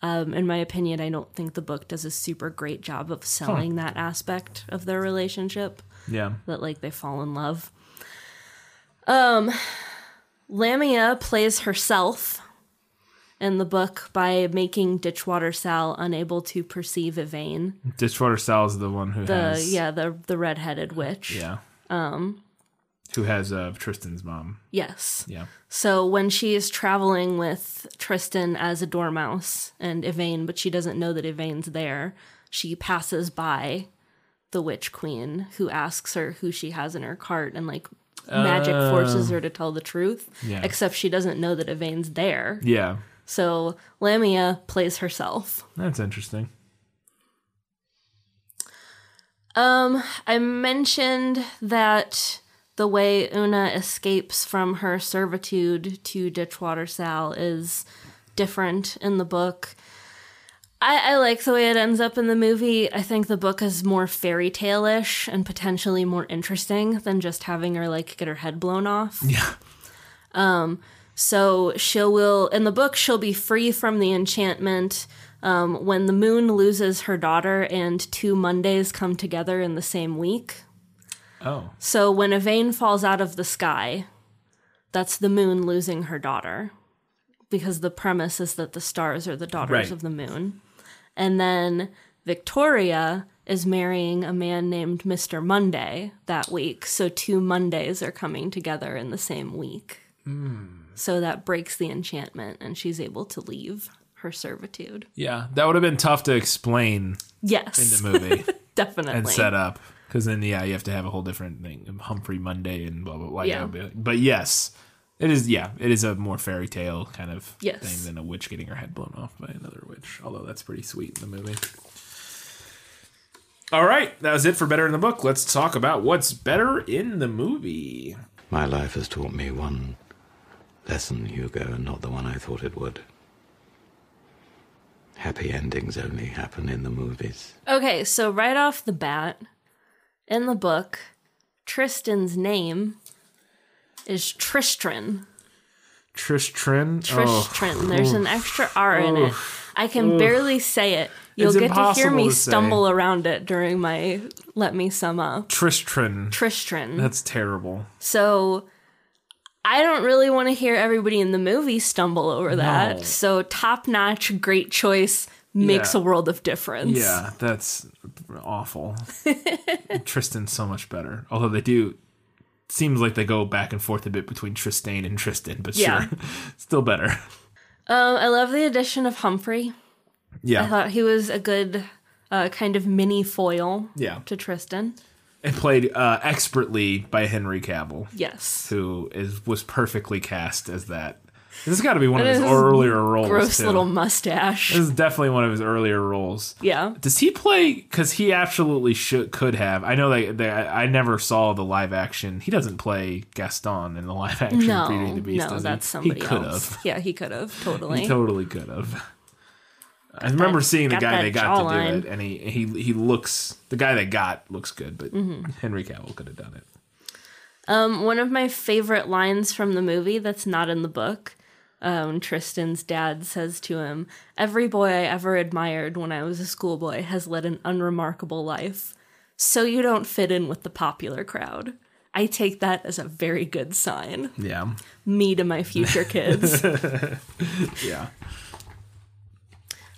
Speaker 2: Um, in my opinion, I don't think the book does a super great job of selling that aspect of their relationship.
Speaker 1: Yeah.
Speaker 2: That like they fall in love. Um, Lamia plays herself in the book by making Ditchwater Sal unable to perceive Yvaine.
Speaker 1: Ditchwater Sal is the one who
Speaker 2: The
Speaker 1: has.
Speaker 2: yeah, the the redheaded witch.
Speaker 1: Yeah. Um. Who has uh, Tristan's mom?
Speaker 2: Yes.
Speaker 1: Yeah.
Speaker 2: So when she is traveling with Tristan as a dormouse and Yvaine, but she doesn't know that Yvaine's there, she passes by the witch queen who asks her who she has in her cart and like magic forces her to tell the truth.
Speaker 1: Yeah.
Speaker 2: Except she doesn't know that Yvaine's there.
Speaker 1: Yeah.
Speaker 2: So Lamia plays herself.
Speaker 1: That's interesting.
Speaker 2: Um, I mentioned that the way Una escapes from her servitude to Ditchwater Sal is different in the book. I, I like the way it ends up in the movie. I think the book is more fairy tale ish and potentially more interesting than just having her like get her head blown off.
Speaker 1: Yeah.
Speaker 2: So she will in the book she'll be free from the enchantment um, when the moon loses her daughter and two Mondays come together in the same week.
Speaker 1: Oh.
Speaker 2: So when Yvaine falls out of the sky, that's the moon losing her daughter. Because the premise is that the stars are the daughters
Speaker 1: Right.
Speaker 2: of the moon. And then Victoria is marrying a man named Mr. Monday that week. So two Mondays are coming together in the same week. So that breaks the enchantment and she's able to leave her servitude.
Speaker 1: Yeah. That would have been tough to explain
Speaker 2: Yes.
Speaker 1: in the movie
Speaker 2: definitely.
Speaker 1: and set up. Because then, yeah, you have to have a whole different thing. Humphrey Monday and blah, blah, blah.
Speaker 2: Yeah.
Speaker 1: Yeah. But yes, it is, yeah, it is a more fairy tale kind of
Speaker 2: Yes.
Speaker 1: thing than a witch getting her head blown off by another witch. Although that's pretty sweet in the movie. All right. That was it for Better in the Book. Let's talk about what's better in the movie.
Speaker 7: My life has taught me one lesson, Hugo, and not the one I thought it would. Happy endings only happen in the movies.
Speaker 2: Okay, so right off the bat, in the book, Tristan's name is Tristran.
Speaker 1: Tristran. Oh.
Speaker 2: There's an extra R in it. I can barely say it. You'll
Speaker 1: It's
Speaker 2: get to hear me
Speaker 1: to
Speaker 2: stumble around it during my let me sum up.
Speaker 1: Tristran.
Speaker 2: Tristran.
Speaker 1: That's terrible.
Speaker 2: So I don't really want to hear everybody in the movie stumble over that.
Speaker 1: No.
Speaker 2: So top notch, great choice, makes
Speaker 1: Yeah.
Speaker 2: a world of difference.
Speaker 1: Yeah, that's awful. Tristan's so much better. Although they do seems like they go back and forth a bit between Tristan and Tristan, but
Speaker 2: Yeah.
Speaker 1: sure. Still better.
Speaker 2: Um, I love the addition of Humphrey.
Speaker 1: Yeah.
Speaker 2: I thought he was a good uh, kind of mini foil
Speaker 1: Yeah.
Speaker 2: to Tristan.
Speaker 1: And played uh, expertly by Henry Cavill,
Speaker 2: Yes.
Speaker 1: who is was perfectly cast as that. This has got to be one of his
Speaker 2: his
Speaker 1: earlier roles.
Speaker 2: Gross
Speaker 1: too.
Speaker 2: little mustache.
Speaker 1: This is definitely one of his earlier roles.
Speaker 2: Yeah.
Speaker 1: Does he play? Because he absolutely should could have. I know that I never saw the live action. He doesn't play Gaston in the live action
Speaker 2: No,
Speaker 1: Beauty and the Beast.
Speaker 2: no,
Speaker 1: does he?
Speaker 2: that's somebody
Speaker 1: He could
Speaker 2: else.
Speaker 1: have.
Speaker 2: Yeah, he could have totally.
Speaker 1: He totally could have. I remember seeing the guy
Speaker 2: that
Speaker 1: they got to do it, and he he he looks the guy they got looks good, but
Speaker 2: Mm-hmm.
Speaker 1: Henry Cavill could have done it.
Speaker 2: Um, one of my favorite lines from the movie that's not in the book. When Tristan's dad says to him, "Every boy I ever admired when I was a schoolboy has led an unremarkable life, so you don't fit in with the popular crowd." I take that as a very good sign.
Speaker 1: Yeah.
Speaker 2: Me to my future kids.
Speaker 1: Yeah.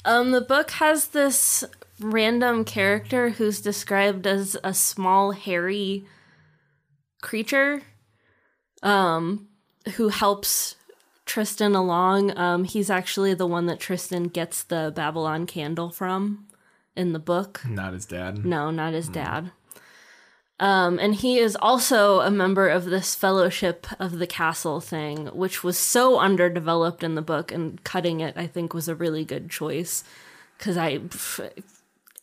Speaker 2: Um, the book has this random character who's described as a small, hairy creature, um, who helps Tristan along. Um, he's actually the one that Tristan gets the Babylon candle from in the book.
Speaker 1: Not his dad.
Speaker 2: No, not his dad. Um, and he is also a member of this Fellowship of the Castle thing, which was so underdeveloped in the book, and cutting it, I think, was a really good choice. Because I,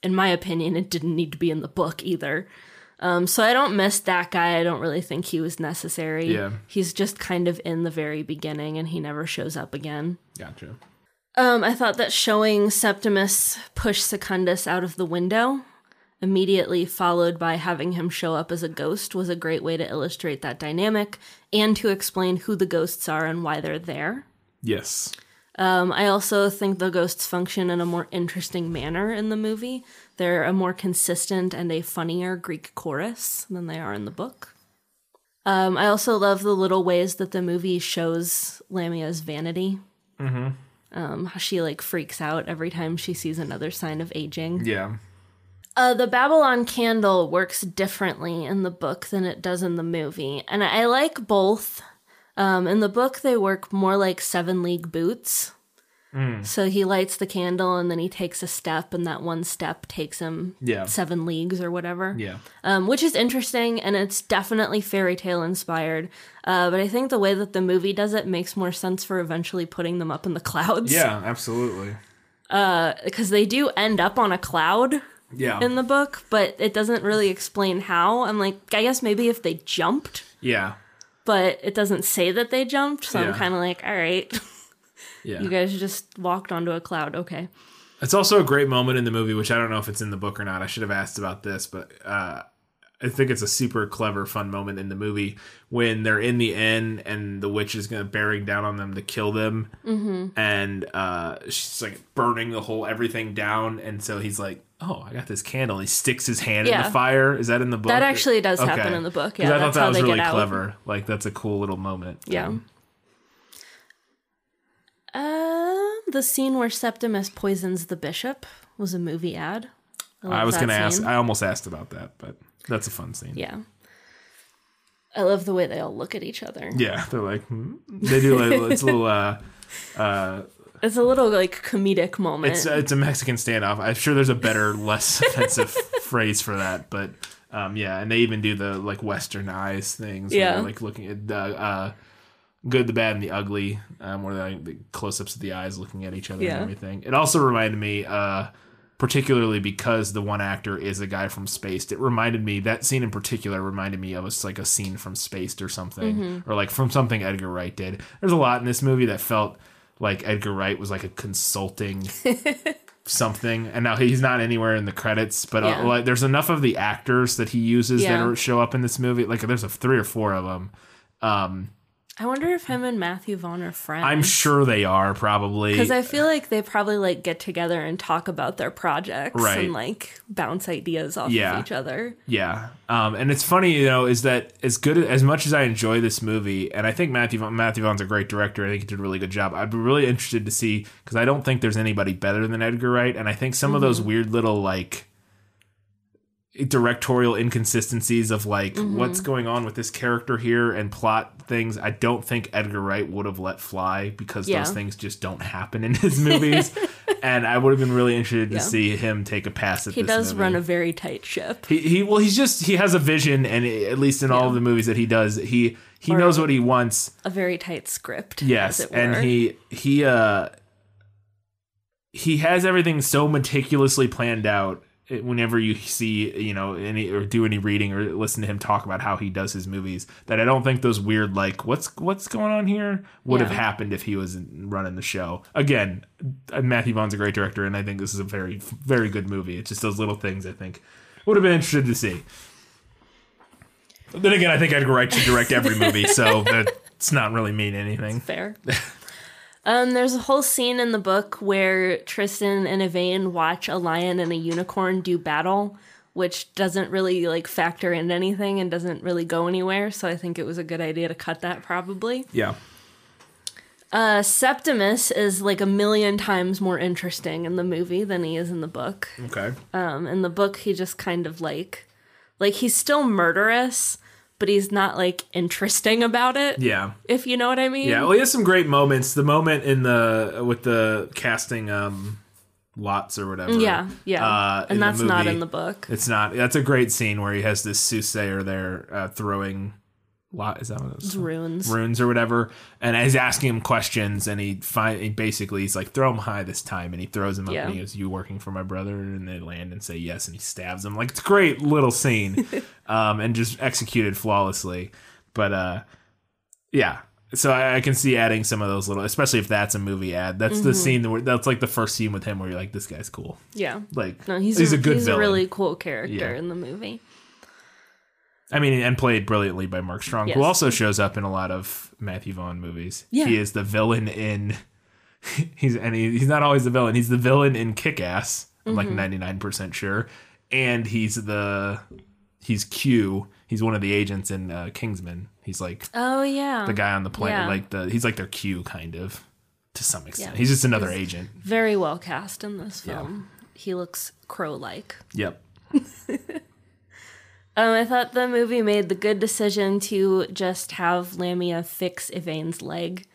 Speaker 2: in my opinion, it didn't need to be in the book either. Um, so I don't miss that guy. I don't really think he was necessary.
Speaker 1: Yeah.
Speaker 2: He's just kind of in the very beginning, and he never shows up again.
Speaker 1: Gotcha.
Speaker 2: Um, I thought that showing Septimus push Secundus out of the window, immediately followed by having him show up as a ghost, was a great way to illustrate that dynamic and to explain who the ghosts are and why they're there.
Speaker 1: Yes.
Speaker 2: Um, I also think the ghosts function in a more interesting manner in the movie. They're a more consistent and a funnier Greek chorus than they are in the book. Um, I also love the little ways that the movie shows Lamia's vanity. Mm-hmm. Um, how she like freaks out every time she sees another sign of aging.
Speaker 1: Yeah.
Speaker 2: Uh, the Babylon candle works differently in the book than it does in the movie, and I like both. Um, in the book, they work more like seven league boots. So he lights the candle and then he takes a step, and that one step takes him
Speaker 1: Yeah.
Speaker 2: seven leagues or whatever.
Speaker 1: Yeah.
Speaker 2: Um, which is interesting and it's definitely fairy tale inspired. Uh, but I think the way that the movie does it makes more sense for eventually putting them up in the clouds.
Speaker 1: Yeah, absolutely.
Speaker 2: Because they do end up on a cloud
Speaker 1: Yeah.
Speaker 2: in the book, but it doesn't really explain how. I'm like, I guess maybe if they jumped,
Speaker 1: yeah.
Speaker 2: but it doesn't say that they jumped. So
Speaker 1: Yeah.
Speaker 2: I'm kind of like, all right,
Speaker 1: Yeah.
Speaker 2: you guys just walked onto a cloud. Okay.
Speaker 1: It's also a great moment in the movie, which I don't know if it's in the book or not. I should have asked about this, but uh, I think it's a super clever, fun moment in the movie when they're in the inn and the witch is going to bearing down on them to kill them, mm-hmm. and uh, she's like burning the whole everything down, and so he's like, "Oh, I got this candle." He sticks his hand in the fire. Is that in the book?
Speaker 2: That actually does
Speaker 1: Okay.
Speaker 2: happen in the book. Yeah,
Speaker 1: I thought that was really clever. Like that's a cool little moment.
Speaker 2: Yeah.
Speaker 1: Um,
Speaker 2: Uh, the scene where Septimus poisons the bishop was a movie ad. love
Speaker 1: I was going to ask. I almost asked about that, but that's a fun scene.
Speaker 2: Yeah. I love the way they all look at each other.
Speaker 1: Yeah, they're like hmm. they do. Like, it's a little. uh
Speaker 2: It's a little like comedic moment.
Speaker 1: It's it's a Mexican standoff. I'm sure there's a better, less offensive phrase for that, but um, yeah, and they even do the like Western eyes things.
Speaker 2: Yeah.
Speaker 1: like looking at the uh, good, the bad, and the ugly, um, where they like, the close-ups of the eyes looking at each other
Speaker 2: Yeah.
Speaker 1: and everything. It also reminded me, uh, particularly because the one actor is a guy from Spaced. It reminded me that scene in particular reminded me of a, like a scene from Spaced or something,
Speaker 2: Mm-hmm.
Speaker 1: or like from something Edgar Wright did. There's a lot in this movie that felt like Edgar Wright was like a consulting something, and now he's not anywhere in the credits. But
Speaker 2: Yeah.
Speaker 1: uh, like, there's enough of the actors that he uses
Speaker 2: Yeah.
Speaker 1: that are, show up in this movie. Like there's a three or four of them. Um,
Speaker 2: I wonder if him and Matthew Vaughn are friends.
Speaker 1: I'm sure they are probably
Speaker 2: because I feel like they probably like get together and talk about their projects
Speaker 1: Right.
Speaker 2: and like bounce ideas off
Speaker 1: Yeah.
Speaker 2: of each other.
Speaker 1: Yeah, um, and it's funny, you know, is that as good as much as I enjoy this movie, and I think Matthew Vaughn- Matthew Vaughn's a great director. I think he did a really good job. I'd be really interested to see because I don't think there's anybody better than Edgar Wright, and I think some of those weird little like directorial inconsistencies of like what's going on with this character here and plot things i don't think edgar wright would have let fly because
Speaker 2: Yeah.
Speaker 1: those things just don't happen in his movies and i would have been really interested to
Speaker 2: Yeah.
Speaker 1: see him take a pass at
Speaker 2: He does
Speaker 1: movie.
Speaker 2: run a very tight ship.
Speaker 1: He, he well he's just he has a vision and at least in all of the movies that he does he he
Speaker 2: Or-
Speaker 1: knows what he wants
Speaker 2: A very tight script.
Speaker 1: yes and he he uh he has everything so meticulously planned out whenever you see you know any or do any reading or listen to him talk about how he does his movies that i don't think those weird like what's what's going on here would have happened if he was running the show again uh, matthew vaughn's a great director and i think this is a very very good movie it's just those little things i think would have been interested to see Then again, I think Edgar should direct every movie, so that's not really mean anything.
Speaker 2: Fair. um, there's a whole scene in the book where Tristran and Yvaine watch a lion and a unicorn do battle, which doesn't really like factor in anything and doesn't really go anywhere. So I think it was a good idea to cut that probably.
Speaker 1: Yeah.
Speaker 2: Uh, Septimus is like a million times more interesting in the movie than he is in the book.
Speaker 1: Okay.
Speaker 2: Um, in the book, he just kind of like, like he's still murderous, but he's not like interesting about it.
Speaker 1: Yeah.
Speaker 2: If you know what I mean.
Speaker 1: Yeah. Well, he has some great moments. The moment in the with the casting um lots or whatever.
Speaker 2: Yeah, yeah.
Speaker 1: Uh,
Speaker 2: and that's not in the book.
Speaker 1: It's not. That's a great scene where he has this soothsayer there uh, throwing lot. Is that what it's
Speaker 2: runes.
Speaker 1: Runes or whatever. And he's asking him questions, and he find he basically he's like, "Throw him high this time," and he throws him up,
Speaker 2: Yeah.
Speaker 1: and he goes, "You working for my brother?" And they land and say yes, and he stabs him. Like it's a great little scene, um, and just executed flawlessly. But uh, yeah. So I, I can see adding some of those little, especially if that's a movie ad. That's the
Speaker 2: Mhm.
Speaker 1: scene where that's like the first scene with him where you're like, this guy's cool.
Speaker 2: Yeah.
Speaker 1: Like
Speaker 2: No, he's,
Speaker 1: he's
Speaker 2: a,
Speaker 1: a good
Speaker 2: he's
Speaker 1: villain.
Speaker 2: a really cool character
Speaker 1: Yeah.
Speaker 2: in the movie.
Speaker 1: I mean, and played brilliantly by Mark Strong, who also shows up in a lot of Matthew Vaughn movies.
Speaker 2: Yeah.
Speaker 1: He is the villain in. He's and he, he's not always the villain. He's the villain in Kick Ass. I'm like
Speaker 2: Mhm.
Speaker 1: 99 percent sure, and he's the he's Q. He's one of the agents in uh, Kingsman. He's like
Speaker 2: Oh yeah,
Speaker 1: the guy on the planet,
Speaker 2: Yeah.
Speaker 1: like the he's like their Q kind of to some extent.
Speaker 2: Yeah.
Speaker 1: He's just another
Speaker 2: He's
Speaker 1: agent.
Speaker 2: Very well cast in this
Speaker 1: Yeah.
Speaker 2: film. He looks crow-like.
Speaker 1: Yep.
Speaker 2: Um, I thought the movie made the good decision to just have Lamia fix Yvaine's leg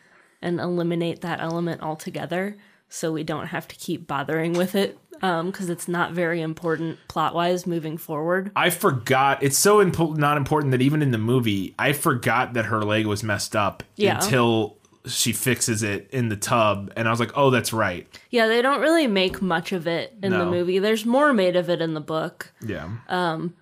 Speaker 2: and eliminate that element altogether, so we don't have to keep bothering with it because it's not very important plot-wise moving forward.
Speaker 1: I forgot. It's so impo- not important that even in the movie, I forgot that her leg was messed up
Speaker 2: Yeah.
Speaker 1: until she fixes it in the tub, and I was like, "Oh, that's right."
Speaker 2: Yeah, they don't really make much of it in the movie. There's more made of it in the book.
Speaker 1: Yeah.
Speaker 2: Um,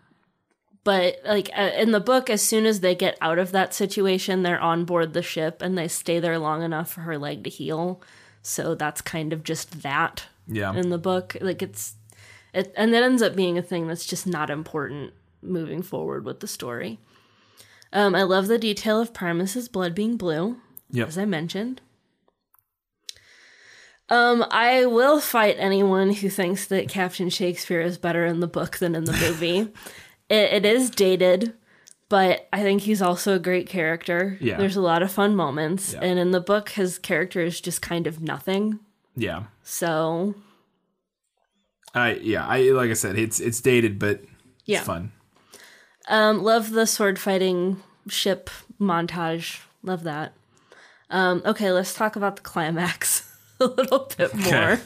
Speaker 2: but like uh, in the book, as soon as they get out of that situation, they're on board the ship and they stay there long enough for her leg to heal. So that's kind of just that.
Speaker 1: Yeah.
Speaker 2: In the book, like it's, it, and that ends up being a thing that's just not important moving forward with the story. Um, I love the detail of Primus's blood being blue,
Speaker 1: Yep.
Speaker 2: as I mentioned. Um, I will fight anyone who thinks that Captain Shakespeare is better in the book than in the movie. it, it is dated, but I think he's also a great character.
Speaker 1: Yeah.
Speaker 2: There's a lot of fun moments,
Speaker 1: Yeah.
Speaker 2: and in the book, his character is just kind of nothing.
Speaker 1: Yeah.
Speaker 2: So
Speaker 1: I yeah. I like I said, it's it's dated, but
Speaker 2: Yeah.
Speaker 1: it's fun.
Speaker 2: Um, love the sword fighting ship montage. Love that. Um, okay, let's talk about the climax a little bit more.
Speaker 1: Okay.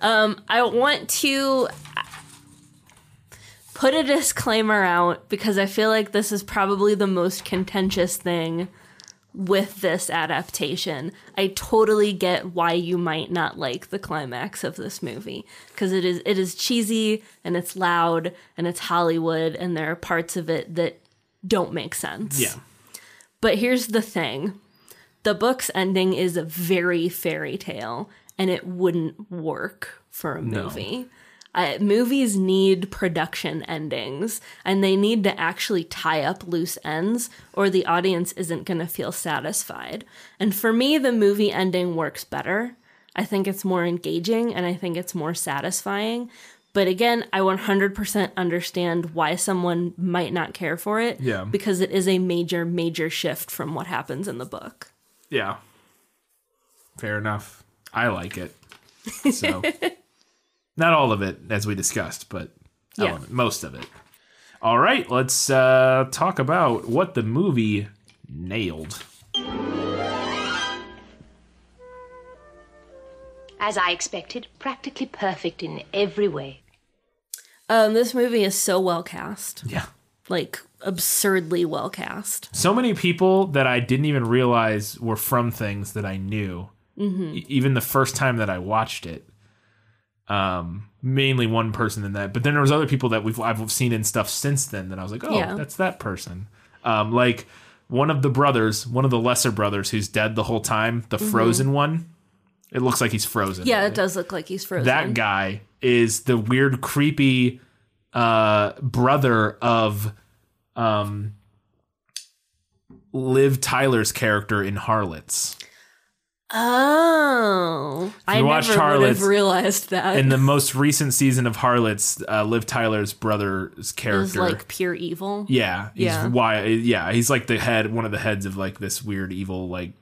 Speaker 2: Um, I want to put a disclaimer out because I feel like this is probably the most contentious thing with this adaptation. I totally get why you might not like the climax of this movie because it is it is cheesy and it's loud and it's Hollywood and there are parts of it that don't make sense.
Speaker 1: Yeah.
Speaker 2: But here's the thing. The book's ending is a very fairy tale and it wouldn't work for a movie. No. Uh, movies need production endings and they need to actually tie up loose ends or the audience isn't going to feel satisfied. And for me, the movie ending works better. I think it's more engaging and I think it's more satisfying. But again, I 100% understand why someone might not care for it
Speaker 1: Yeah.
Speaker 2: because it is a major, major shift from what happens in the book.
Speaker 1: Yeah. Fair enough. I like it. So not all of it as we discussed, but
Speaker 2: Yeah.
Speaker 1: element, most of it. All right, let's uh, talk about what the movie nailed.
Speaker 9: As I expected, practically perfect in every way.
Speaker 2: Um, this movie is so well cast.
Speaker 1: Yeah.
Speaker 2: Like absurdly well cast.
Speaker 1: So many people that I didn't even realize were from things that I knew.
Speaker 2: Mhm.
Speaker 1: E- even the first time that I watched it. Um, mainly one person in that, but then there was other people that we've I've seen in stuff since then that I was like, oh,
Speaker 2: Yeah.
Speaker 1: that's that person. Um, like one of the brothers, one of the lesser brothers who's dead the whole time, the
Speaker 2: Mhm.
Speaker 1: frozen one. It looks like he's frozen.
Speaker 2: Yeah, it does look like he's frozen.
Speaker 1: That guy is the weird, creepy uh, brother of um, Liv Tyler's character in Harlots.
Speaker 2: Oh, I
Speaker 1: you
Speaker 2: never
Speaker 1: watched
Speaker 2: would have realized that.
Speaker 1: In the most recent season of Harlots, uh, Liv Tyler's brother's character is
Speaker 2: like pure evil.
Speaker 1: yeah, he's
Speaker 2: Yeah.
Speaker 1: why yeah, he's like the head one of the heads of like this weird evil like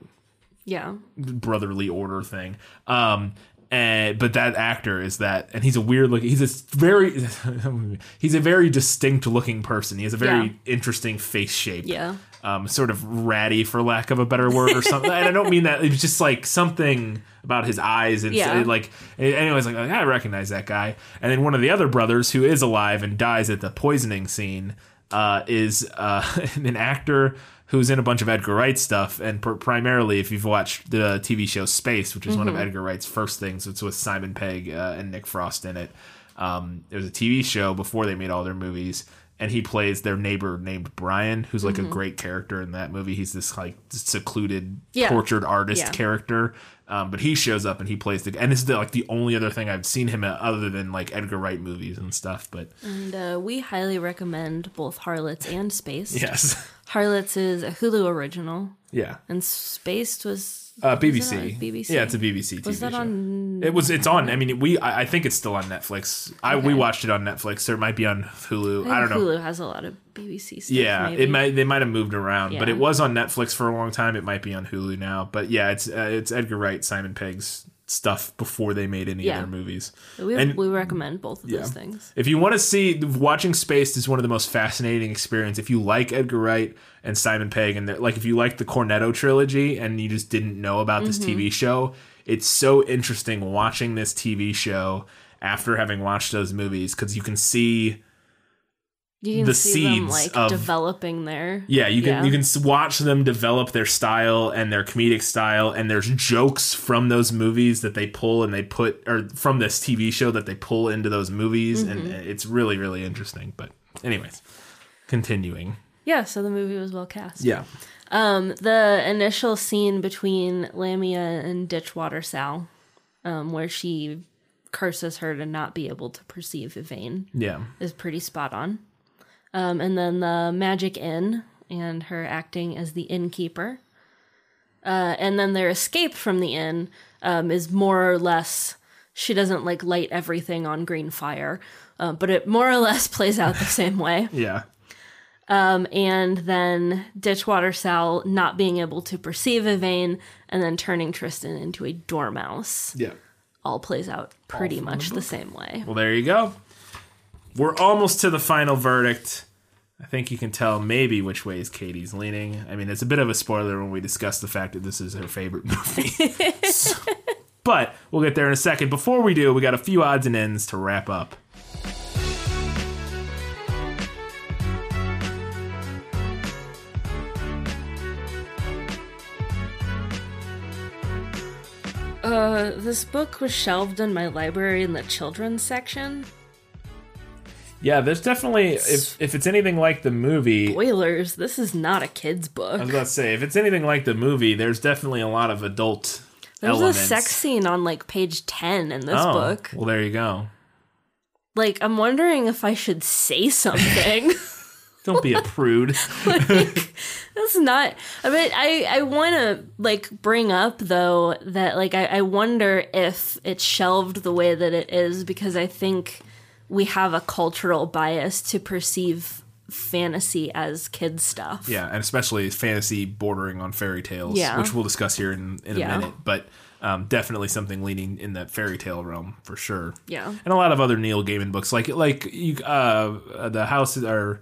Speaker 2: Yeah.
Speaker 1: brotherly order thing. Um and but that actor is that and he's a weird looking he's a very he's a very distinct looking person. He has a very
Speaker 2: Yeah.
Speaker 1: interesting face shape.
Speaker 2: Yeah.
Speaker 1: Um sort of ratty for lack of a better word or something. and I don't mean that it's just like something about his eyes and
Speaker 2: Yeah.
Speaker 1: like anyways like, I recognize that guy. And then one of the other brothers who is alive and dies at the poisoning scene uh, is uh, an actor who's in a bunch of Edgar Wright stuff, and pr- primarily if you've watched the TV show Spaced, which is one of
Speaker 2: Mhm.
Speaker 1: Edgar Wright's first things, it's with Simon Pegg uh, and Nick Frost in it. Um, it was a TV show before they made all their movies, and he plays their neighbor named Brian, who's like
Speaker 2: Mhm.
Speaker 1: a great character in that movie. He's this like secluded,
Speaker 2: Yeah.
Speaker 1: tortured artist
Speaker 2: Yeah.
Speaker 1: character. Um, but he shows up and he plays the, and it's the, like the only other thing I've seen him at other than like Edgar Wright movies and stuff. But
Speaker 2: And uh, we highly recommend both Harlots and Spaced.
Speaker 1: Yes.
Speaker 2: Harlots is a Hulu original.
Speaker 1: Yeah.
Speaker 2: And Spaced was
Speaker 1: Uh, BBC.
Speaker 2: BBC.
Speaker 1: Yeah, it's a BBC
Speaker 2: Was that
Speaker 1: show.
Speaker 2: on?
Speaker 1: It was. It's on. I mean, we. I, I think it's still on Netflix. I we watched it on Netflix. Or it might be on Hulu. I,
Speaker 2: think
Speaker 1: don't know.
Speaker 2: Hulu has a lot of BBC stuff.
Speaker 1: Yeah,
Speaker 2: maybe.
Speaker 1: it might. They might have moved around, but it was on Netflix for a long time. It might be on Hulu now. But yeah, it's uh, it's Edgar Wright, Simon Pegg's stuff before they made any
Speaker 2: Yeah.
Speaker 1: of their movies.
Speaker 2: We,
Speaker 1: And-
Speaker 2: we recommend both of
Speaker 1: Yeah.
Speaker 2: those things.
Speaker 1: If you want to see watching Spaced is one of the most fascinating experience. If you like Edgar Wright and Simon Pegg, and like if you like the Cornetto trilogy and you just didn't know about this
Speaker 2: Mhm.
Speaker 1: TV show, it's so interesting watching this TV show after having watched those movies because you can see
Speaker 2: You can
Speaker 1: the
Speaker 2: see them
Speaker 1: seeds
Speaker 2: like
Speaker 1: of
Speaker 2: developing there.
Speaker 1: yeah, you can you can watch them develop their style and their comedic style, and there's jokes from those movies that they pull and they put, or from this TV show that they pull into those movies, and
Speaker 2: Mhm.
Speaker 1: it's really really interesting. But anyways, continuing.
Speaker 2: Yeah, so the movie was well cast.
Speaker 1: Yeah.
Speaker 2: Um, the initial scene between Lamia and Ditchwater Sal, um, where she curses her to not be able to perceive Yvaine,
Speaker 1: Yeah.
Speaker 2: is pretty spot on. Um, and then the Magic Inn and her acting as the innkeeper. Uh, and then their escape from the inn um, is more or less she doesn't like light everything on green fire, uh, but it more or less plays out the same way.
Speaker 1: Yeah.
Speaker 2: Um, and then Ditchwater Sal not being able to perceive Yvaine and then turning Tristran into a dormouse.
Speaker 1: Yeah.
Speaker 2: All plays out pretty
Speaker 1: from the
Speaker 2: much the, same way.
Speaker 1: Well, there you go. We're almost to the final verdict. I think you can tell maybe which way is Katie's leaning. I mean, it's a bit of a spoiler when we discuss the fact that this is her favorite movie. So- but we'll get there in a second. Before we do, we got a few odds and ends to wrap up.
Speaker 2: Uh, this book was shelved in my library in the children's section.
Speaker 1: Yeah, there's definitely if if it's anything like the movie.
Speaker 2: Spoilers, this is not a kid's book.
Speaker 1: I was about to say if it's anything like the movie, there's definitely a lot of adult
Speaker 2: There's
Speaker 1: elements.
Speaker 2: a sex scene on like page 10 in this
Speaker 1: oh,
Speaker 2: book.
Speaker 1: Well, there you go.
Speaker 2: Like, I'm wondering if I should say something.
Speaker 1: Don't be a prude.
Speaker 2: That's not. I mean, I I want to like bring up though that like I, I wonder if it's shelved the way that it is because I think we have a cultural bias to perceive fantasy as kid stuff.
Speaker 1: Yeah, and especially fantasy bordering on fairy tales,
Speaker 2: Yeah.
Speaker 1: which we'll discuss here in, in a
Speaker 2: Yeah.
Speaker 1: minute. But um, definitely something leaning in that fairy tale realm for sure.
Speaker 2: Yeah.
Speaker 1: and a lot of other Neil Gaiman books, like like you, uh, the house or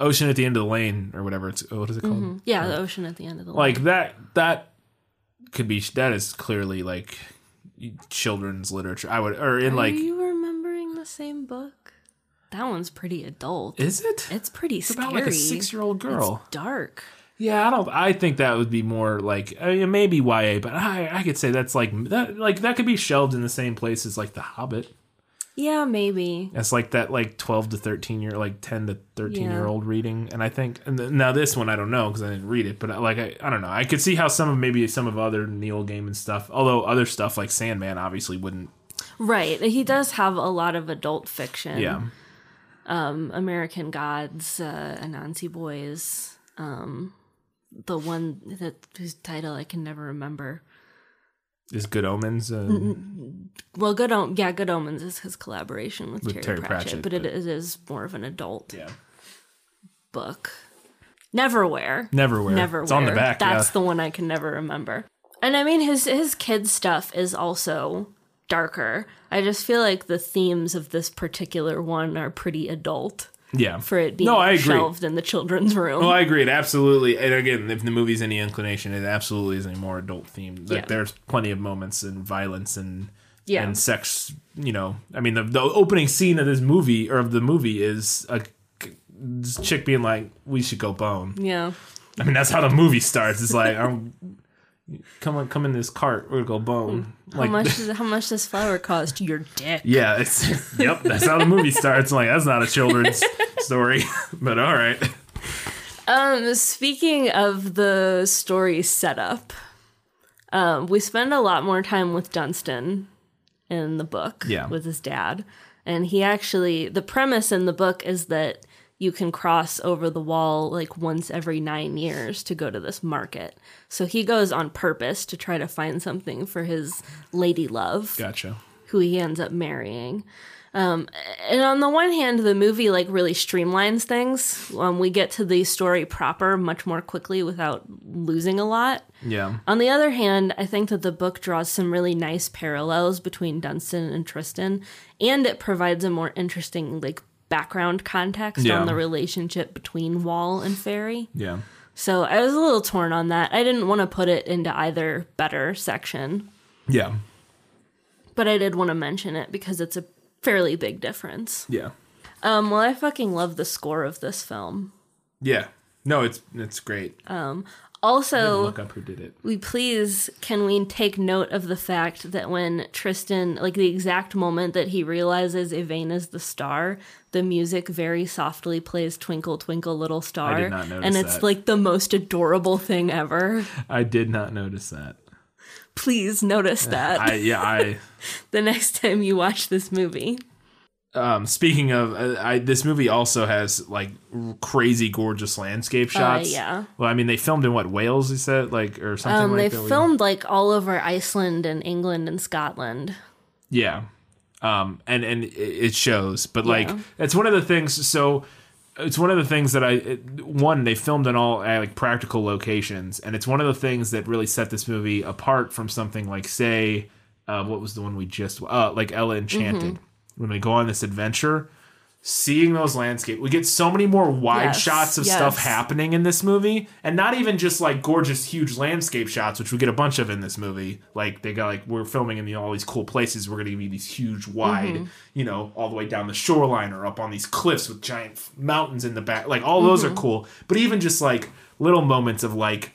Speaker 1: Ocean at the End of the Lane or whatever it's what is it called?
Speaker 2: Mhm. Yeah, the ocean at the end of the
Speaker 1: lane.
Speaker 2: Like
Speaker 1: that that could be that is clearly like children's literature. I would or in
Speaker 2: Are
Speaker 1: like
Speaker 2: you remembering the same book? That one's pretty adult.
Speaker 1: Is it?
Speaker 2: It's pretty
Speaker 1: It's
Speaker 2: scary.
Speaker 1: about like a six-year-old girl.
Speaker 2: It's dark.
Speaker 1: Yeah, I don't. I think that would be more like uh, I mean, maybe YA, but I I could say that's like that like that could be shelved in the same place as like The Hobbit.
Speaker 2: Yeah, maybe.
Speaker 1: It's like that like twelve to thirteen year like ten to thirteen
Speaker 2: Yeah.
Speaker 1: year old reading, and I think and th- now this one I don't know because I didn't read it, but uh, like I, I don't know. I could see how some of maybe some of other Neil Gaiman stuff, although other stuff like Sandman obviously wouldn't.
Speaker 2: Right. He does have a lot of adult fiction.
Speaker 1: Yeah.
Speaker 2: Um, American Gods, uh, Anansi Boys. Um, the one that whose title I can never remember.
Speaker 1: Is Good Omens? Uh,
Speaker 2: Well, Good Om- yeah, Good Omens is his collaboration with,
Speaker 1: With
Speaker 2: Terry,
Speaker 1: Terry
Speaker 2: Pratchett,
Speaker 1: Pratchett,
Speaker 2: but it
Speaker 1: but-
Speaker 2: is, is more of an adult
Speaker 1: yeah.
Speaker 2: book. Neverwhere.
Speaker 1: Neverwhere.
Speaker 2: Neverwhere.
Speaker 1: It's on the back.
Speaker 2: That's
Speaker 1: yeah.
Speaker 2: the one I can never remember. And I mean his his kids stuff is also darker. I just feel like the themes of this particular one are pretty adult
Speaker 1: yeah.
Speaker 2: for it being
Speaker 1: no, I agree.
Speaker 2: shelved in the children's room.
Speaker 1: Oh, I agree. It absolutely. And again, if the movie's any inclination, it absolutely is a more adult theme. Like
Speaker 2: Yeah.
Speaker 1: there's plenty of moments and violence and
Speaker 2: Yeah.
Speaker 1: and sex. You know, I mean, the the opening scene of this movie or of the movie is a chick being like, "We should go bone."
Speaker 2: yeah.
Speaker 1: I mean, that's how the movie starts. It's like, I'm, "Come on, come in this cart. We're gonna go bone."
Speaker 2: How
Speaker 1: Like,
Speaker 2: much does, how much does flour cost? Your dick.
Speaker 1: yeah, it's yep. That's how the movie starts. Like, that's not a children's story, but all right.
Speaker 2: Um, speaking of the story setup, um, we spend a lot more time with Dunstan in the book
Speaker 1: Yeah.
Speaker 2: with his dad. And he actually, the premise in the book is that you can cross over the wall like once every nine years to go to this market. So he goes on purpose to try to find something for his lady love
Speaker 1: Gotcha.
Speaker 2: who he ends up marrying. Um, and on the one hand, the movie like really streamlines things. Um, we get to the story proper much more quickly without losing a lot.
Speaker 1: Yeah.
Speaker 2: On the other hand, I think that the book draws some really nice parallels between Dunstan and Tristran, and it provides a more interesting like background context
Speaker 1: Yeah.
Speaker 2: on the relationship between Wall and Fairy.
Speaker 1: Yeah.
Speaker 2: So I was a little torn on that. I didn't want to put it into either better section,
Speaker 1: Yeah.
Speaker 2: but I did want to mention it because it's a fairly big difference.
Speaker 1: Yeah.
Speaker 2: Um, well, I fucking love the score of this film.
Speaker 1: Yeah. No, it's it's great.
Speaker 2: Also,
Speaker 1: Look up who did it.
Speaker 2: we please can we take note of the fact that when Tristran, like the exact moment that he realizes Yvaine is the star, the music very softly plays "Twinkle Twinkle Little Star,"
Speaker 1: I did not notice
Speaker 2: and it's
Speaker 1: that.
Speaker 2: like the most adorable thing ever.
Speaker 1: I did not notice that.
Speaker 2: Please notice that
Speaker 1: I yeah I.
Speaker 2: the next time you watch this movie.
Speaker 1: Um, speaking of, uh, I, this movie also has like r- crazy gorgeous landscape shots.
Speaker 2: Uh, yeah.
Speaker 1: Well, I mean, they filmed in what Wales? You said like or something
Speaker 2: Um,
Speaker 1: like
Speaker 2: they
Speaker 1: that.
Speaker 2: filmed like all over Iceland and England and Scotland.
Speaker 1: Yeah. Um, and and it- shows, but like
Speaker 2: Yeah.
Speaker 1: it's one of the things. So it's one of the things that I it, one they filmed in all uh, like practical locations, and it's one of the things that really set this movie apart from something like say, uh, what was the one we just uh, like Ella Enchanted
Speaker 2: Mm-hmm.
Speaker 1: When we go on this adventure. Seeing those landscape, we get so many more wide
Speaker 2: Yes,
Speaker 1: shots of
Speaker 2: yes.
Speaker 1: stuff happening in this movie, and not even just like gorgeous, huge landscape shots, which we get a bunch of in this movie. Like they got like we're filming in the, all these cool places. We're going to give you these huge, wide,
Speaker 2: Mm-hmm.
Speaker 1: you know, all the way down the shoreline or up on these cliffs with giant mountains in the back. Like all those
Speaker 2: Mm-hmm.
Speaker 1: are cool, but even just like little moments of like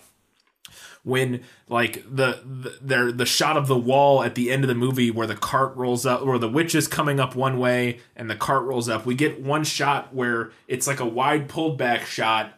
Speaker 1: when like the the there the shot of the wall at the end of the movie where the cart rolls up or the witch is coming up one way and the cart rolls up. We get one shot where it's like a wide pulled back shot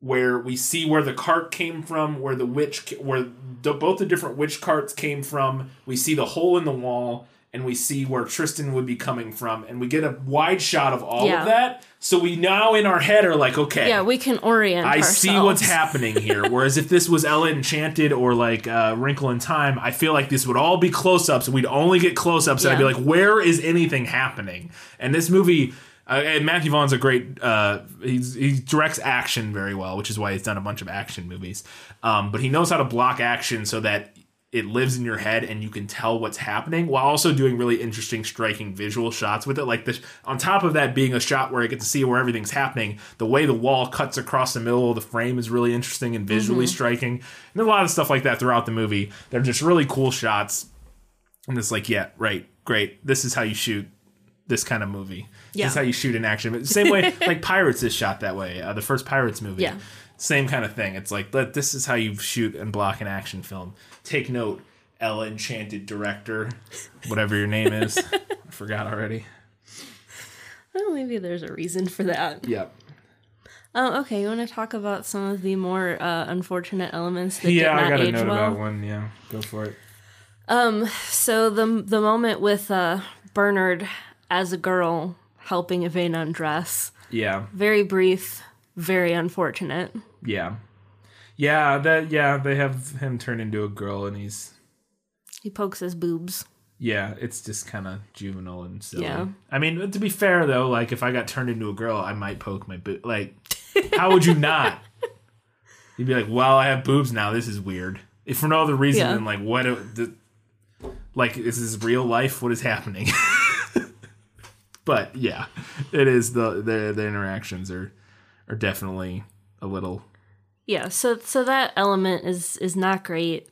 Speaker 1: where we see where the cart came from where the witch where the, both the different witch carts came from. We see the hole in the wall and we see where Tristran would be coming from and we get a wide shot of all
Speaker 2: Yeah.
Speaker 1: of that so we now in our head are like okay
Speaker 2: Yeah, we can orient.
Speaker 1: I
Speaker 2: ourselves.
Speaker 1: see what's happening here. Whereas if this was Ella Enchanted or like uh, Wrinkle in Time, I feel like this would all be close ups and we'd only get close ups and I'd be like, where is anything happening? And this movie. Uh, and Matthew Vaughn's a great. Uh, he's, he directs action very well, which is why he's done a bunch of action movies. Um, but he knows how to block action so that it lives in your head and you can tell what's happening while also doing really interesting striking visual shots with it like this on top of that being a shot where i get to see where everything's happening the way the wall cuts across the middle of the frame is really interesting and visually striking and a lot of stuff like that throughout the movie they're just really cool shots and it's like yeah right great this is how you shoot this kind of movie
Speaker 2: Yeah.
Speaker 1: this is how you shoot an action movie. same way like pirates is shot that way uh, the first pirates movie
Speaker 2: Yeah.
Speaker 1: same kind of thing. It's like this is how you shoot and block an action film. Take note, Ella Enchanted director, whatever your name is. I forgot already.
Speaker 2: Well, maybe there's a reason for that.
Speaker 1: Yep.
Speaker 2: Oh, okay. You want to talk about some of the more uh, unfortunate elements that
Speaker 1: Yeah,
Speaker 2: did
Speaker 1: I got a
Speaker 2: age
Speaker 1: note
Speaker 2: well?
Speaker 1: about one. Yeah, go for it. Um.
Speaker 2: So the the moment with uh, Bernard as a girl helping Yvaine undress,
Speaker 1: Yeah,
Speaker 2: very brief, very unfortunate.
Speaker 1: yeah. Yeah, that yeah, they have him turn into a girl and he's
Speaker 2: He pokes his boobs.
Speaker 1: yeah, it's just kind of juvenile and silly.
Speaker 2: Yeah.
Speaker 1: I mean, to be fair though, like if I got turned into a girl, I might poke my boob. Like, how would you not? You'd be like, "Well, I have boobs now. This is weird." If for no other reason
Speaker 2: Yeah.
Speaker 1: than like, what? do- The, like, is this real life? What is happening? but yeah, it is the the the interactions are are definitely a little
Speaker 2: Yeah, so so that element is is not great.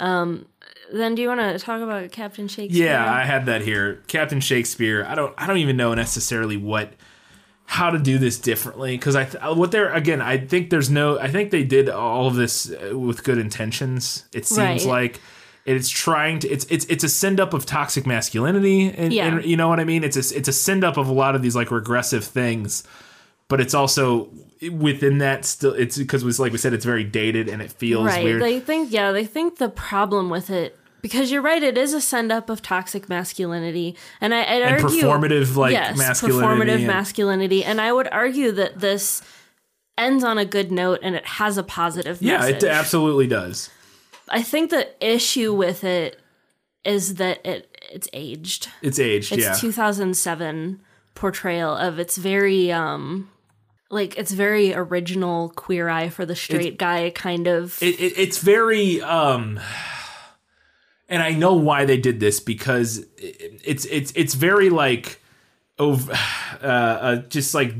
Speaker 2: Um then do you want to talk about Captain Shakespeare?
Speaker 1: Yeah, I had that here. Captain Shakespeare. I don't. I don't even know necessarily what how to do this differently because I th- what they're again. I think there's no. I think they did all of this uh, with good intentions. It seems
Speaker 2: Right.
Speaker 1: like it's trying to. It's it's it's a send up of toxic masculinity, and,
Speaker 2: Yeah.
Speaker 1: and you know what I mean. It's a it's a send up of a lot of these like regressive things, but it's also within that still. It's because like we said, it's very dated and it feels
Speaker 2: right.
Speaker 1: weird.
Speaker 2: They think yeah, they think the problem with it because you're right, it is a send up of toxic masculinity, and I I'd
Speaker 1: And
Speaker 2: argue
Speaker 1: performative, like,
Speaker 2: yes,
Speaker 1: masculinity
Speaker 2: performative
Speaker 1: and-
Speaker 2: masculinity, and I would argue that this ends on a good note and it has a positive
Speaker 1: yeah,
Speaker 2: message.
Speaker 1: it absolutely does.
Speaker 2: I think the issue with it is that it it's aged.
Speaker 1: It's aged.
Speaker 2: It's
Speaker 1: yeah.
Speaker 2: 2007 portrayal of it's very um like it's very original queer eye for the straight guy kind of.
Speaker 1: It, it, it's very um and i know why they did this because it, it's it's it's very like over uh, uh just like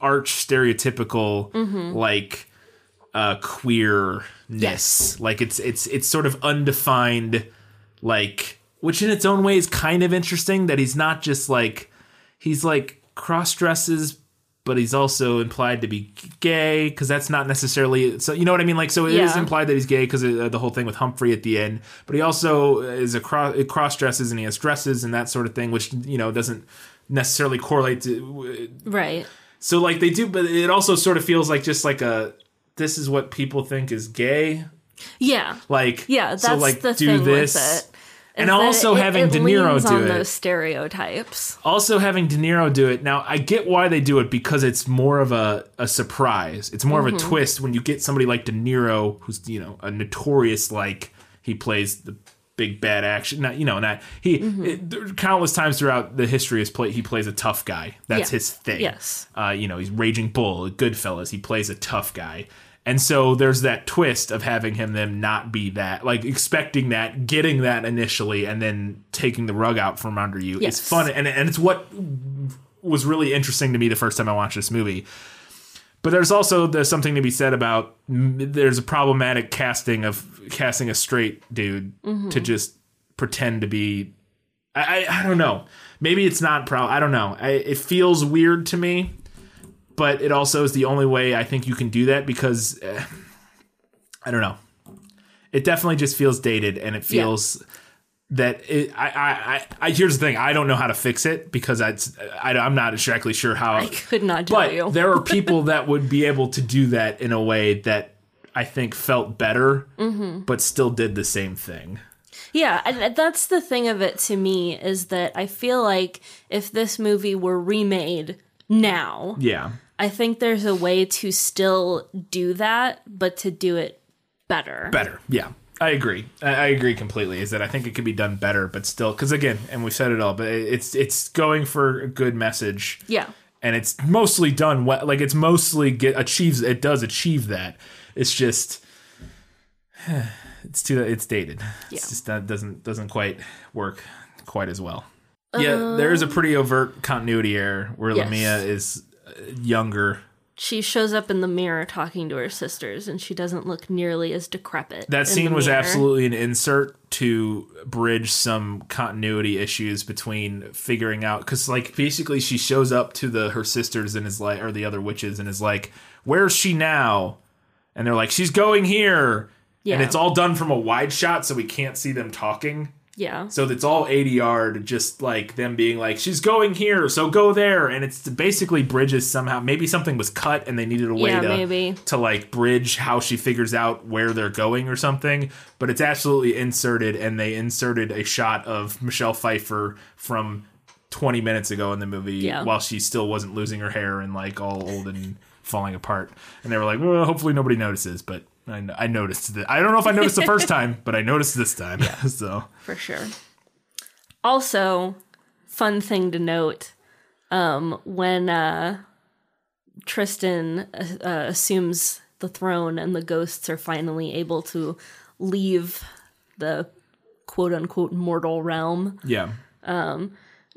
Speaker 1: arch stereotypical like uh queerness. Like it's it's it's sort of undefined like which in its own way is kind of interesting that he's not just like he's like cross dresses but he's also implied to be gay because that's not necessarily so you know what i mean? Like so it is
Speaker 2: Yeah.
Speaker 1: implied that he's gay because uh, the whole thing with humphrey at the end but he also is a cross cross dresses and he has dresses and that sort of thing which you know doesn't necessarily correlate to
Speaker 2: right.
Speaker 1: So like they do but it also sort of feels like just like a this is what people think is gay.
Speaker 2: Yeah.
Speaker 1: Like
Speaker 2: yeah that's
Speaker 1: so like
Speaker 2: the
Speaker 1: do this and also
Speaker 2: it-
Speaker 1: having
Speaker 2: it
Speaker 1: De Niro do
Speaker 2: on
Speaker 1: it.
Speaker 2: those stereotypes
Speaker 1: also having De Niro do it. Now, I get why they do it because it's more of a, a surprise. It's more of a twist when you get somebody like De Niro, who's, you know, a notorious, like, he plays the big bad action. Not, you know, not, he, it- there- countless times throughout the history, his play, he plays a tough guy. That's
Speaker 2: Yeah.
Speaker 1: his thing.
Speaker 2: Yes.
Speaker 1: Uh, you know, he's Raging Bull, Goodfellas. He plays a tough guy. And so there's that twist of having him then not be that, like expecting that, getting that initially, and then taking the rug out from under you.
Speaker 2: Yes.
Speaker 1: It's fun, and and it's what was really interesting to me the first time I watched this movie. But there's also there's something to be said about there's a problematic casting of casting a straight dude mm-hmm. to just pretend to be. I, I I don't know. Maybe it's not pro. I don't know. I, it feels weird to me, but it also is the only way I think you can do that because uh, I don't know. It definitely just feels dated, and it feels that it. I, I I I here's the thing. I don't know how to fix it because I, I I'm not exactly sure how.
Speaker 2: i could not tell
Speaker 1: But
Speaker 2: you
Speaker 1: there are people that would be able to do that in a way that I think felt better,
Speaker 2: Mm-hmm.
Speaker 1: but still did the same thing.
Speaker 2: Yeah, and that's the thing of it to me is that I feel like if this movie were remade now,
Speaker 1: Yeah.
Speaker 2: I think there's a way to still do that, but to do it better.
Speaker 1: Better. Yeah. I agree. I I agree completely. Is that I think it could be done better, but still, because again, and we've said it all, but it's it's going for a good message,
Speaker 2: Yeah.
Speaker 1: and it's mostly done well. Like it's mostly get achieves. It does achieve that. It's just it's too it's dated.
Speaker 2: Yeah.
Speaker 1: It's just that doesn't doesn't quite work quite as well. Yeah, there is a pretty overt continuity error where
Speaker 2: Yes.
Speaker 1: Lamia is uh, younger.
Speaker 2: She shows up in the mirror talking to her sisters, and she doesn't look nearly as decrepit.
Speaker 1: That scene was absolutely an insert to bridge some continuity issues between figuring out because like basically she shows up to the her sisters and is like or the other witches and is like where's she now and they're like she's going here
Speaker 2: Yeah.
Speaker 1: and it's all done from a wide shot so we can't see them talking
Speaker 2: Yeah.
Speaker 1: so it's all ADR to just like them being like she's going here so go there and it's basically bridges somehow maybe something was cut and they needed a way
Speaker 2: Yeah,
Speaker 1: to
Speaker 2: maybe.
Speaker 1: to like bridge how she figures out where they're going or something but it's absolutely inserted and they inserted a shot of Michelle Pfeiffer from 20 minutes ago in the movie
Speaker 2: Yeah.
Speaker 1: while she still wasn't losing her hair and like all old and falling apart and they were like well hopefully nobody notices but I, I noticed that. I don't know if I noticed the first time, but I noticed this time. Yeah, so
Speaker 2: for sure. Also, fun thing to note um, when uh, Tristran uh, uh, assumes the throne and the ghosts are finally able to leave the quote unquote mortal realm,
Speaker 1: yeah,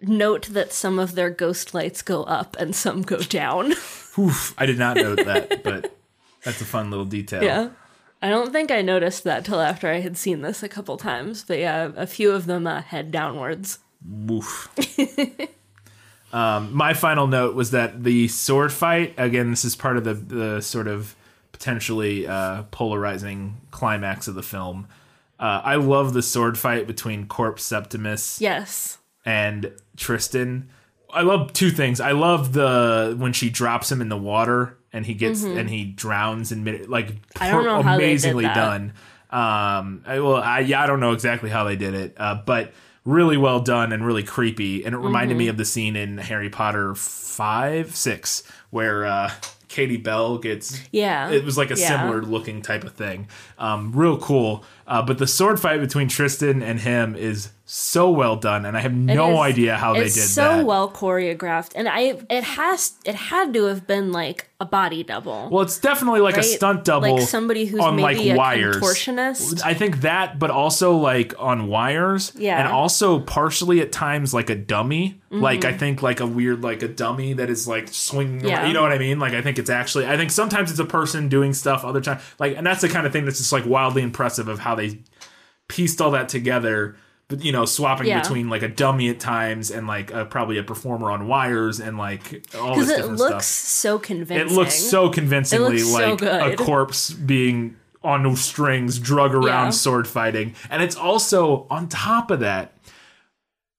Speaker 2: note that some of their ghost lights go up and some go down.
Speaker 1: Oof, I did not note that, but that's a fun little detail.
Speaker 2: yeah. I don't think I noticed that till after I had seen this a couple times, but yeah, a few of them uh, head downwards.
Speaker 1: Woof. um, my final note was that the sword fight again. This is part of the the sort of potentially uh, polarizing climax of the film. Uh, I love the sword fight between Corpse Septimus
Speaker 2: Yes.
Speaker 1: and Tristran. I love two things. I love the when she drops him in the water and he gets and he drowns in mid like
Speaker 2: Mm-hmm. I don't know how they did
Speaker 1: amazingly
Speaker 2: that.
Speaker 1: done. Um, I, well, I, yeah, I don't know exactly how they did it, uh, but really well done and really creepy. And it reminded
Speaker 2: Mm-hmm.
Speaker 1: me of the scene in Harry Potter five, six, where uh, Katie Bell gets
Speaker 2: Yeah.
Speaker 1: it was like a
Speaker 2: Yeah.
Speaker 1: similar looking type of thing. Um, real cool. Uh, but the sword fight between Tristran and him is so well done, and I have no
Speaker 2: is-
Speaker 1: idea how they did
Speaker 2: so
Speaker 1: that.
Speaker 2: well choreographed, and I it has it had to have been like a body double.
Speaker 1: Well, it's definitely like a stunt double,
Speaker 2: like somebody who's
Speaker 1: on
Speaker 2: maybe
Speaker 1: like
Speaker 2: a
Speaker 1: wires.
Speaker 2: contortionist.
Speaker 1: I think that, but also like on wires,
Speaker 2: Yeah.
Speaker 1: and also partially at times like a dummy.
Speaker 2: Mm-hmm.
Speaker 1: Like I think like a weird like a dummy that is like swinging.
Speaker 2: Yeah.
Speaker 1: You know what I mean? Like I think it's actually. I think sometimes it's a person doing stuff. Other time, like, and that's the kind of thing that's just like wildly impressive of how they pieced all that together. But you know, swapping
Speaker 2: Yeah.
Speaker 1: between like a dummy at times and like a, probably a performer on wires and like all this different
Speaker 2: looks
Speaker 1: stuff.
Speaker 2: so convincing.
Speaker 1: It looks so convincingly
Speaker 2: It looks so convincingly
Speaker 1: like a corpse being on strings, drug around
Speaker 2: Yeah.
Speaker 1: sword fighting. And it's also on top of that,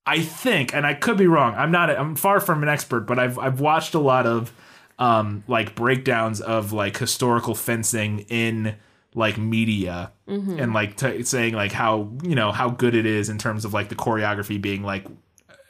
Speaker 1: I think, and I could be wrong. I'm not. I'm far from an expert, but I've I've watched a lot of um like breakdowns of like historical fencing in like media
Speaker 2: Mm-hmm.
Speaker 1: and like t- saying like how you know how good it is in terms of like the choreography being like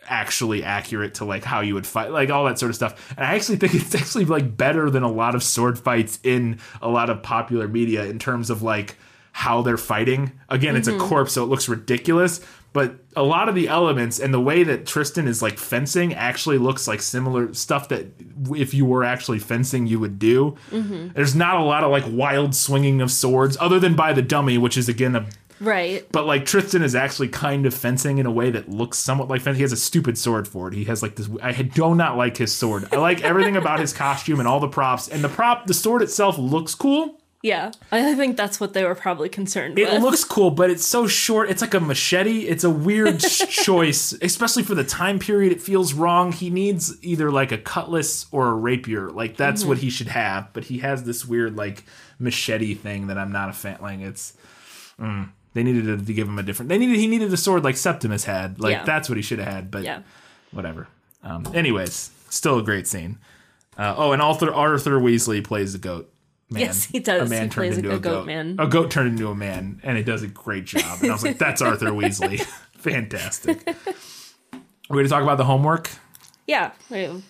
Speaker 1: actually accurate to like how you would fight like all that sort of stuff. And i actually think it's actually like better than a lot of sword fights in a lot of popular media in terms of like how they're fighting. Again it's a corpse so it looks ridiculous but a lot of the elements and the way that tristran is like fencing actually looks like similar stuff that if you were actually fencing you would do mm-hmm. there's not a lot of like wild swinging of swords other than by the dummy which is again a
Speaker 2: right.
Speaker 1: but like Tristran is actually kind of fencing in a way that looks somewhat like fencing. He has a stupid sword for it. He has like this. I do not like his sword. I like everything about his costume and all the props. And the prop, the sword itself looks cool.
Speaker 2: Yeah, I think that's what they were probably concerned
Speaker 1: It
Speaker 2: with.
Speaker 1: looks cool, but it's so short. It's like a machete. It's a weird choice, especially for the time period. It feels wrong. He needs either like a cutlass or a rapier. Like that's what he should have. But he has this weird like machete thing that I'm not a fan. Like it's. mm. they needed to, to give him a different. They needed he needed a sword like Septimus had. Like
Speaker 2: Yeah.
Speaker 1: that's what he should have had. But
Speaker 2: yeah.
Speaker 1: whatever. Um, anyways, still a great scene. Uh, oh, and Arthur Arthur Weasley plays the goat. Man.
Speaker 2: Yes, he does.
Speaker 1: A man
Speaker 2: He
Speaker 1: turned
Speaker 2: plays a
Speaker 1: into a,
Speaker 2: goat man.
Speaker 1: A goat turned into a man, and it does a great job. And I was like, "That's Arthur Weasley, fantastic." We're going to talk about the homework.
Speaker 2: Yeah,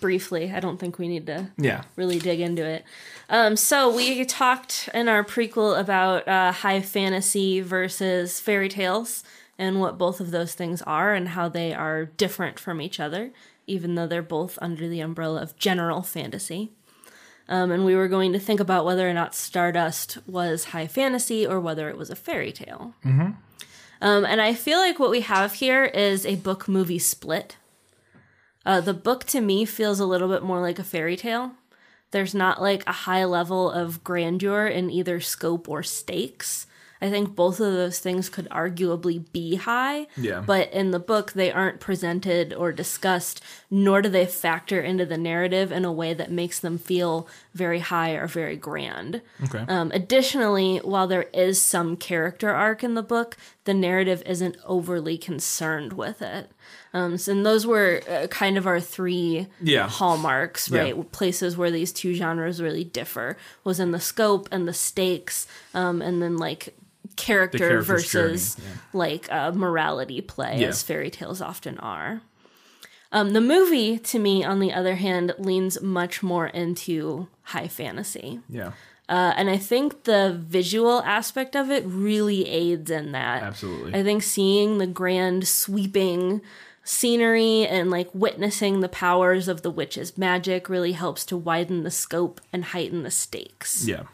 Speaker 2: briefly. I don't think we need to
Speaker 1: Yeah,
Speaker 2: really dig into it. Um, so we talked in our prequel about uh, high fantasy versus fairy tales and what both of those things are and how they are different from each other, even though they're both under the umbrella of general fantasy. Um, and we were going to think about whether or not Stardust was high fantasy or whether it was a fairy tale. Um, and I feel like what we have here is a book movie split. Uh, the book to me feels a little bit more like a fairy tale. There's not like a high level of grandeur in either scope or stakes. I think both of those things could arguably be high.
Speaker 1: Yeah.
Speaker 2: But in the book, they aren't presented or discussed, nor do they factor into the narrative in a way that makes them feel very high or very grand.
Speaker 1: okay.
Speaker 2: Um, additionally, while there is some character arc in the book, the narrative isn't overly concerned with it. Um, so, and those were uh, kind of our three
Speaker 1: Yeah.
Speaker 2: hallmarks,
Speaker 1: Yeah.
Speaker 2: right? Places where these two genres really differ was in the scope and the stakes, um, and then like character
Speaker 1: journey,
Speaker 2: versus
Speaker 1: yeah.
Speaker 2: like uh, morality play,
Speaker 1: Yeah.
Speaker 2: as fairy tales often are. Um, the movie, to me, on the other hand, leans much more into high fantasy.
Speaker 1: yeah,
Speaker 2: Uh, and I think the visual aspect of it really aids in that.
Speaker 1: Absolutely.
Speaker 2: I think seeing the grand sweeping scenery and like witnessing the powers of the witch's magic really helps to widen the scope and heighten the stakes.
Speaker 1: Yeah.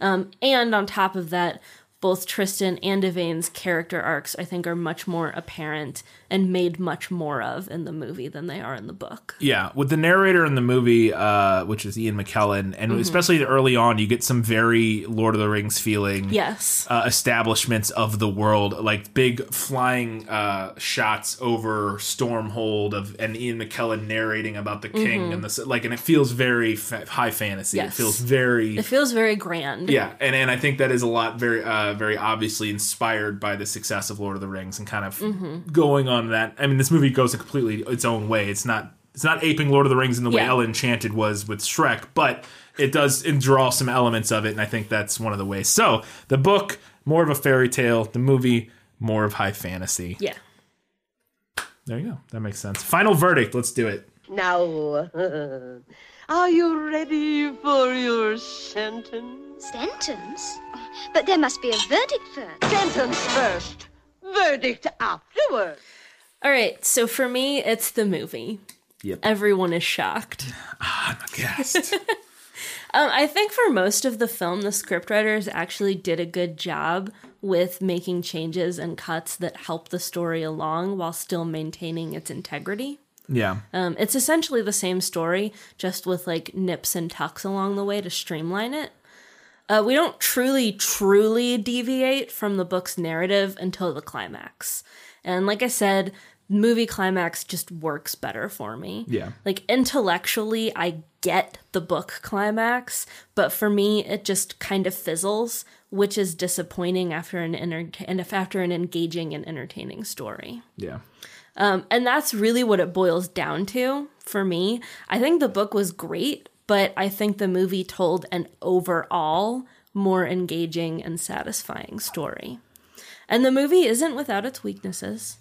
Speaker 2: Um, and on top of that, both Tristran and Yvaine's character arcs, I think, are much more apparent and made much more of in the movie than they are in the book.
Speaker 1: Yeah, with the narrator in the movie, uh, which is Ian McKellen, and
Speaker 2: Mhm.
Speaker 1: especially early on, you get some very Lord of the Rings feeling.
Speaker 2: Yes.
Speaker 1: uh, establishments of the world, like big flying uh, shots over Stormhold of and Ian McKellen narrating about the king
Speaker 2: Mhm.
Speaker 1: and the like, and it feels very fa- high fantasy. It feels very
Speaker 2: It feels very grand.
Speaker 1: yeah, and and I think that is a lot very uh, very obviously inspired by the success of Lord of the Rings and kind of
Speaker 2: Mhm.
Speaker 1: going on that. I mean, this movie goes a completely its own way. It's not it's not aping Lord of the Rings in the way
Speaker 2: Yeah.
Speaker 1: Ella Enchanted was with Shrek, but it does draw some elements of it, and I think that's one of the ways. So the book more of a fairy tale, the movie more of high fantasy.
Speaker 2: Yeah.
Speaker 1: There you go. That makes sense. Final verdict. Let's do it.
Speaker 10: Now, are you ready for your sentence?
Speaker 5: Sentence? But there must be a verdict first.
Speaker 10: Sentence first, verdict afterward.
Speaker 2: All right, so for me, it's the movie.
Speaker 1: Yep.
Speaker 2: Everyone is shocked.
Speaker 1: I'm a guest.
Speaker 2: Um, I think for most of the film, the scriptwriters actually did a good job with making changes and cuts that help the story along while still maintaining its integrity.
Speaker 1: yeah.
Speaker 2: Um, it's essentially the same story, just with like nips and tucks along the way to streamline it. Uh, we don't truly, truly deviate from the book's narrative until the climax. And like I said, movie climax just works better for me.
Speaker 1: Yeah.
Speaker 2: Like intellectually, I get the book climax, but for me, it just kind of fizzles, which is disappointing after an enter- and if after an engaging and entertaining story.
Speaker 1: Yeah.
Speaker 2: Um, and that's really what it boils down to for me. I think the book was great, but I think the movie told an overall more engaging and satisfying story. And the movie isn't without its weaknesses.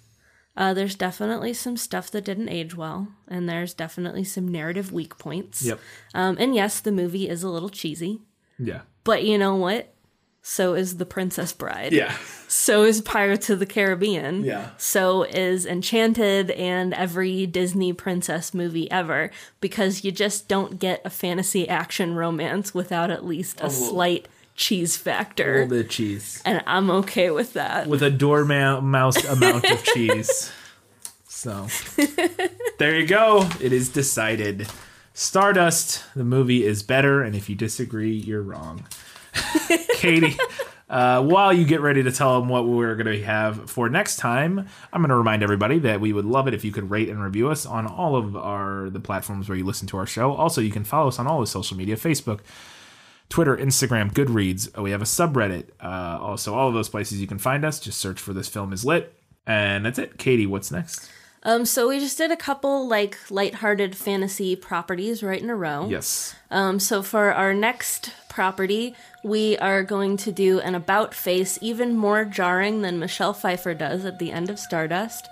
Speaker 2: Uh, there's definitely some stuff that didn't age well, and there's definitely some narrative weak points.
Speaker 1: Yep.
Speaker 2: Um, and yes, the movie is a little cheesy,
Speaker 1: Yeah.
Speaker 2: but you know what? So is The Princess Bride.
Speaker 1: Yeah.
Speaker 2: So is Pirates of the Caribbean.
Speaker 1: Yeah.
Speaker 2: So is Enchanted and every Disney princess movie ever because you just don't get a fantasy action romance without at least a
Speaker 1: A
Speaker 2: slight cheese
Speaker 1: A
Speaker 2: factor.
Speaker 1: little bit of cheese.
Speaker 2: And I'm okay with that.
Speaker 1: with a dormouse amount of cheese. So there you go. It is decided. Stardust, the movie is better, and if you disagree, you're wrong. Katie, uh, while you get ready to tell them what we're going to have for next time, I'm going to remind everybody that we would love it if you could rate and review us on all of our the platforms where you listen to our show. Also, you can follow us on all the social media: Facebook, Twitter, Instagram, Goodreads. Uh, We have a subreddit. Uh, also, all of those places you can find us. Just search for this film is lit, and that's it. Katie, what's next?
Speaker 2: Um, so we just did a couple like lighthearted fantasy properties right in a row.
Speaker 1: Yes.
Speaker 2: Um, so for our next property, we are going to do an about face even more jarring than Michelle Pfeiffer does at the end of Stardust,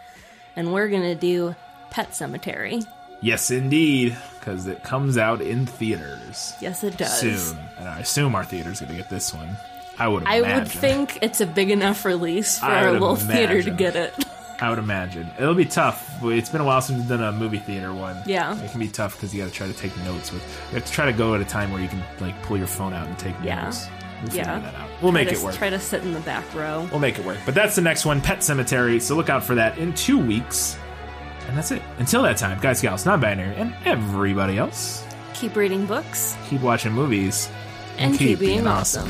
Speaker 2: and we're gonna do Pet Sematary.
Speaker 1: Yes, indeed, because it comes out in theaters
Speaker 2: Yes, it does.
Speaker 1: soon, and I assume our theater's going to get this one. I would.
Speaker 2: I would think it's a big enough release for our little theater to get it.
Speaker 1: I would imagine it'll be tough. It's been a while since we've done a movie theater one.
Speaker 2: Yeah.
Speaker 1: it can be tough because you got to try to take notes. With you have to try to go at a time where you can like pull your phone out and take
Speaker 2: Yeah.
Speaker 1: notes. We'll figure
Speaker 2: yeah.
Speaker 1: that out. We'll
Speaker 2: Try
Speaker 1: make
Speaker 2: to-
Speaker 1: it work.
Speaker 2: Try to sit in the back row.
Speaker 1: We'll make it work. But that's the next one, Pet Sematary. So look out for that in two weeks. And that's it. Until that time, guys, gals, non binary, and everybody else,
Speaker 2: Keep reading books
Speaker 1: keep watching movies
Speaker 2: and, keep being awesome.